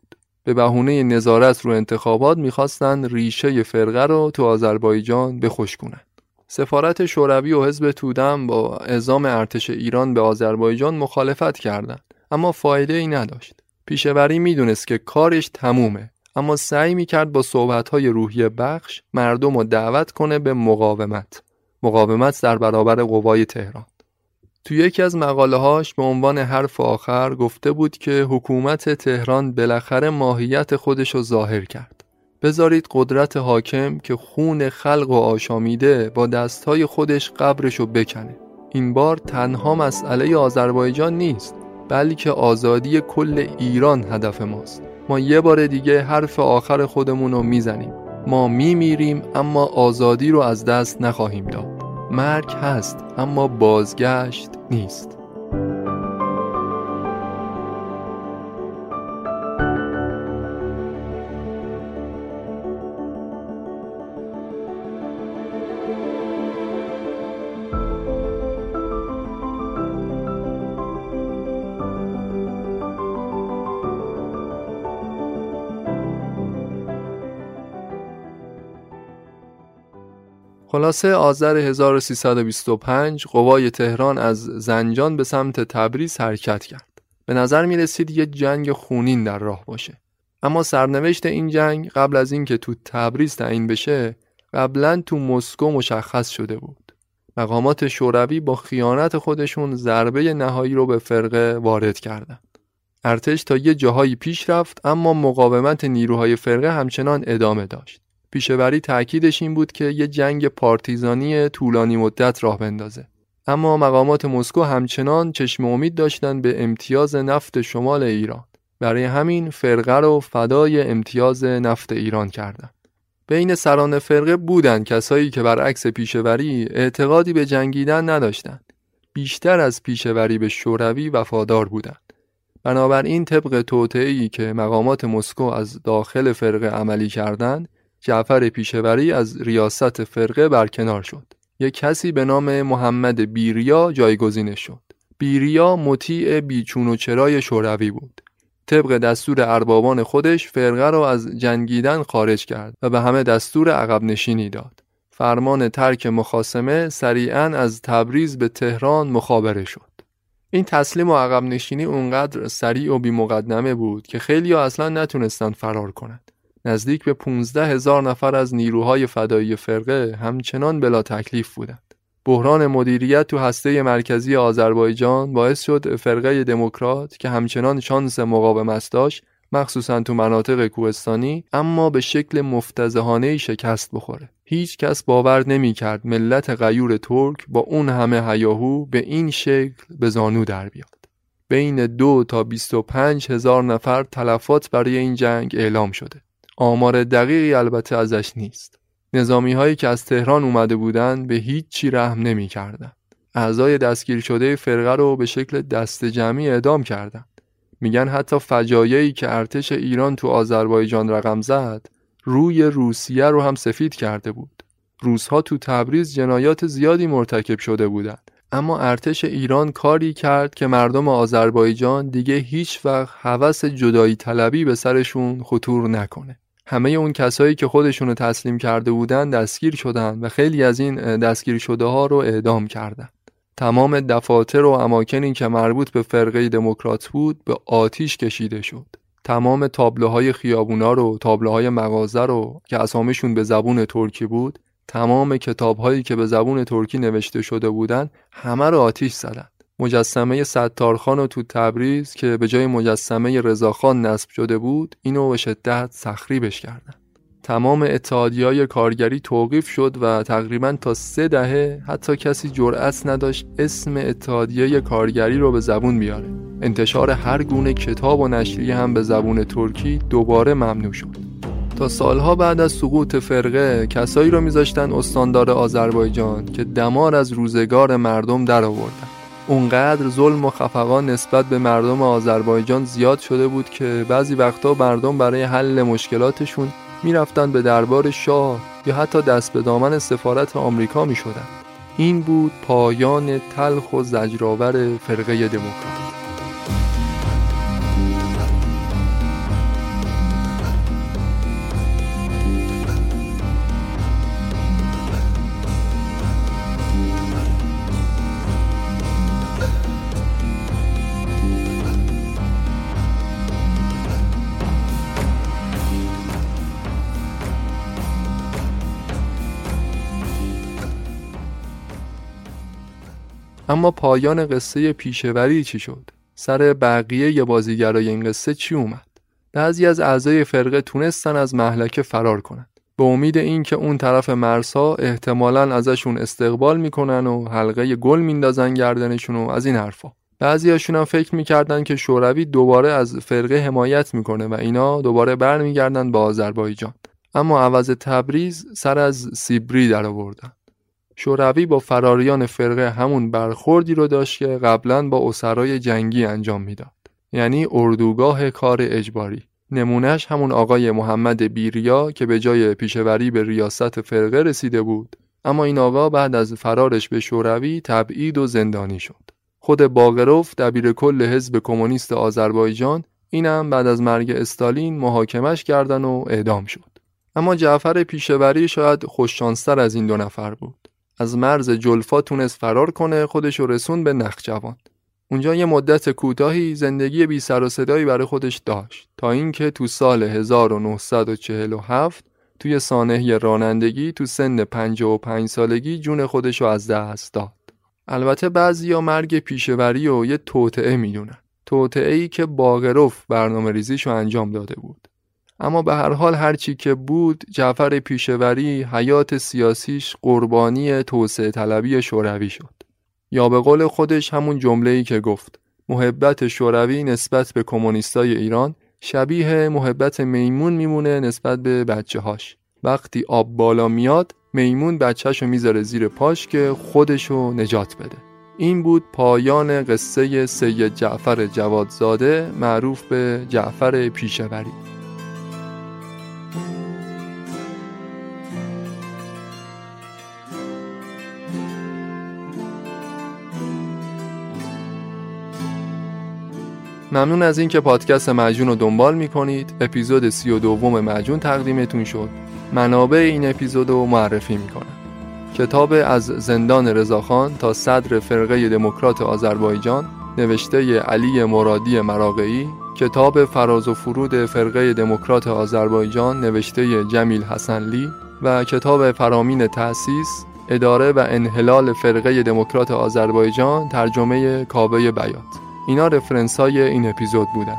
به بهونه نظارت رو انتخابات می‌خواستند ریشه فرقه رو تو آذربایجان بخشکونند. سفارت شوروی و حزب تودم با اعزام ارتش ایران به آذربایجان مخالفت کردند اما فایده ای نداشت. پیشوری می‌دونست که کارش تمومه اما سعی می‌کرد با صحبتهای روحی بخش مردم رو دعوت کنه به مقاومت مقاومت در برابر قوای تهران تو یکی از مقاله هاش به عنوان حرف آخر گفته بود که حکومت تهران بالاخره ماهیت خودش رو ظاهر کرد. بذارید قدرت حاکم که خون خلق و آشامیده با دستهای خودش قبرش رو بکنه. این بار تنها مسئله آذربایجان نیست بلکه آزادی کل ایران هدف ماست. ما یه بار دیگه حرف آخر خودمون رو می‌زنیم. ما میمیریم اما آزادی رو از دست نخواهیم داد. مرگ هست اما بازگشت نیست. خلاصه آذر 1325 قوای تهران از زنجان به سمت تبریز حرکت کرد. به نظر می رسید یه جنگ خونین در راه باشه. اما سرنوشت این جنگ قبل از اینکه تو تبریز تعیین بشه قبلا تو مسکو مشخص شده بود. مقامات شوروی با خیانت خودشون ضربه نهایی رو به فرقه وارد کردند. ارتش تا یه جاهایی پیش رفت اما مقاومت نیروهای فرقه همچنان ادامه داشت. پیشوری تأکیدش این بود که یه جنگ پارتیزانی طولانی مدت راه بندازه. اما مقامات مسکو همچنان چشم امید داشتند به امتیاز نفت شمال ایران. برای همین فرقه رو فدای امتیاز نفت ایران کردند. بین سران فرقه بودند کسایی که برعکس پیشوری اعتقادی به جنگیدن نداشتند. بیشتر از پیشوری به شوروی وفادار بودند. بنابراین طبق توطئه‌ای که مقامات مسکو از داخل فرقه عملی کردند جعفر پیشوری از ریاست فرقه برکنار شد. یک کسی به نام محمد بیریا جایگزینش شد. بیریا مطیع بیچون و چرای شوروی بود. طبق دستور اربابان خودش فرقه را از جنگیدن خارج کرد و به همه دستور عقب نشینی داد. فرمان ترک مخاسمه سریعا از تبریز به تهران مخابره شد. این تسلیم و عقب نشینی اونقدر سریع و بی مقدمه بود که خیلی اصلا نتونستند فرار کنند. نزدیک به 15 هزار نفر از نیروهای فدایی فرقه همچنان بلا تکلیف بودند. بحران مدیریت تو هسته مرکزی آذربایجان باعث شد فرقه دموکرات که همچنان شانس مقاومت داشت مخصوصا تو مناطق کوهستانی اما به شکل مفتزهانه شکست بخوره. هیچ کس باور نمی کرد ملت غیور ترک با اون همه هیاهو به این شکل به زانو در بیاد. بین دو تا 25 هزار نفر تلفات برای این جنگ اعلام شده. آمار دقیقی البته ازش نیست. نظامی هایی که از تهران اومده بودند به هیچ چی رحم نمی کردن. اعضای دستگیر شده فرقه رو به شکل دست جمعی اعدام کردند. میگن حتی فجایعی که ارتش ایران تو آذربایجان رقم زد روی روسیه رو هم سفید کرده بود. روزها تو تبریز جنایات زیادی مرتکب شده بودند. اما ارتش ایران کاری کرد که مردم آذربایجان دیگه هیچ وقت هوس جدایی طلبی به سرشون خطور نکنه. همه اون کسایی که خودشونو تسلیم کرده بودن دستگیر شدن و خیلی از این دستگیر شده ها رو اعدام کردن. تمام دفاتر و اماکنی که مربوط به فرقه دموکرات بود به آتیش کشیده شد. تمام تابلوهای خیابونا رو، تابلوهای مغازه رو که اسامشون به زبون ترکی بود تمام کتابهایی که به زبون ترکی نوشته شده بودند همه رو آتیش زدند مجسمه ستارخان رو تو تبریز که به جای مجسمه رضاخان نصب شده بود اینو به شدت تخریبش کردند تمام اتحادی کارگری توقیف شد و تقریبا تا سه دهه حتی کسی جرأت نداشت اسم اتحادیه کارگری رو به زبون بیاره. انتشار هر گونه کتاب و نشریه هم به زبون ترکی دوباره ممنوع شد. تا سالها بعد از سقوط فرقه کسایی رو میذاشتن استاندار آذربایجان که دمار از روزگار مردم در آوردن اونقدر ظلم و خفقان نسبت به مردم آذربایجان زیاد شده بود که بعضی وقتا مردم برای حل مشکلاتشون می‌رفتن به دربار شاه یا حتی دست به دامن سفارت آمریکا می‌شدن. این بود پایان تلخ و زجرآور فرقه دموکرات اما پایان قصه پیشوری چی شد؟ سر بقیه ی بازیگرای این قصه چی اومد؟ بعضی از اعضای فرقه تونستن از محلکه فرار کنند. به امید اینکه اون طرف مرسا احتمالا ازشون استقبال می‌کنن و حلقه گل میندازن گردنشون و از این حرفا. بعضیاشون هم فکر می‌کردن که شوروی دوباره از فرقه حمایت می‌کنه و اینا دوباره برمیگردن با آذربایجان. اما عوض تبریز سر از سیبری در آوردن. شوروی با فراریان فرقه همون برخوردی رو داشت که قبلا با اسرای جنگی انجام می‌داد. یعنی اردوگاه کار اجباری. نمونهش همون آقای محمد بیریا که به جای پیشوری به ریاست فرقه رسیده بود. اما این آقا بعد از فرارش به شوروی تبعید و زندانی شد. خود باغروف دبیر کل حزب کمونیست آذربایجان اینم بعد از مرگ استالین محاکمش کردن و اعدام شد. اما جعفر پیشوری شاید خوششانستر از این دو نفر بود. از مرز جلفا تونست فرار کنه خودش رسون به نخجوان اونجا یه مدت کوتاهی زندگی بی سر و صدایی برای خودش داشت تا اینکه تو سال 1947 توی سانحه رانندگی تو سن 55 سالگی جون خودش رو از دست داد. البته بعضیا مرگ پیشوری و یه توطعه می‌دونن. توطعه ای که باغروف برنامه ریزیشو انجام داده بود. اما به هر حال هرچی که بود جعفر پیشوری حیات سیاسیش قربانی توسعه طلبی شوروی شد. یا به قول خودش همون جمله ای که گفت محبت شوروی نسبت به کمونیستای ایران شبیه محبت میمون میمونه نسبت به بچه هاش وقتی آب بالا میاد میمون بچهشو می‌ذاره زیر پاش که خودشو نجات بده. این بود پایان قصه سید جعفر جوادزاده معروف به جعفر پیشوری ممنون از اینکه پادکست مجون رو دنبال می‌کنید. اپیزود سی و دوم مجون تقدیمتون شد. منابع این اپیزود رو معرفی می‌کنم. کتاب از زندان رضاخان تا صدر فرقه دموکرات آذربایجان نوشته علی مرادی مراقعی. کتاب فراز و فرود فرقه دموکرات آذربایجان نوشته جمیل حسنلی و کتاب فرامین تأسیس اداره و انحلال فرقه دموکرات آذربایجان ترجمه کاوه بیات. اینا رفرنس های این اپیزود بودن.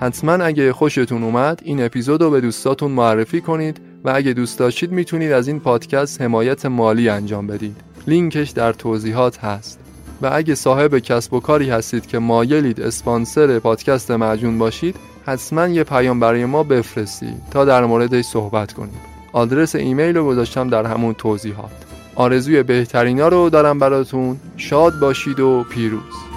حتما اگه خوشتون اومد این اپیزود رو به دوستاتون معرفی کنید و اگه دوست داشتید می‌تونید از این پادکست حمایت مالی انجام بدید. لینکش در توضیحات هست. و اگه صاحب کسب و کاری هستید که مایلید اسپانسر پادکست معجون باشید حتما یه پیام برای ما بفرستید تا در موردش صحبت کنیم. آدرس ایمیل رو گذاشتم در همون توضیحات. آرزوی بهترینا رو دارم براتون. شاد باشید و پیروز.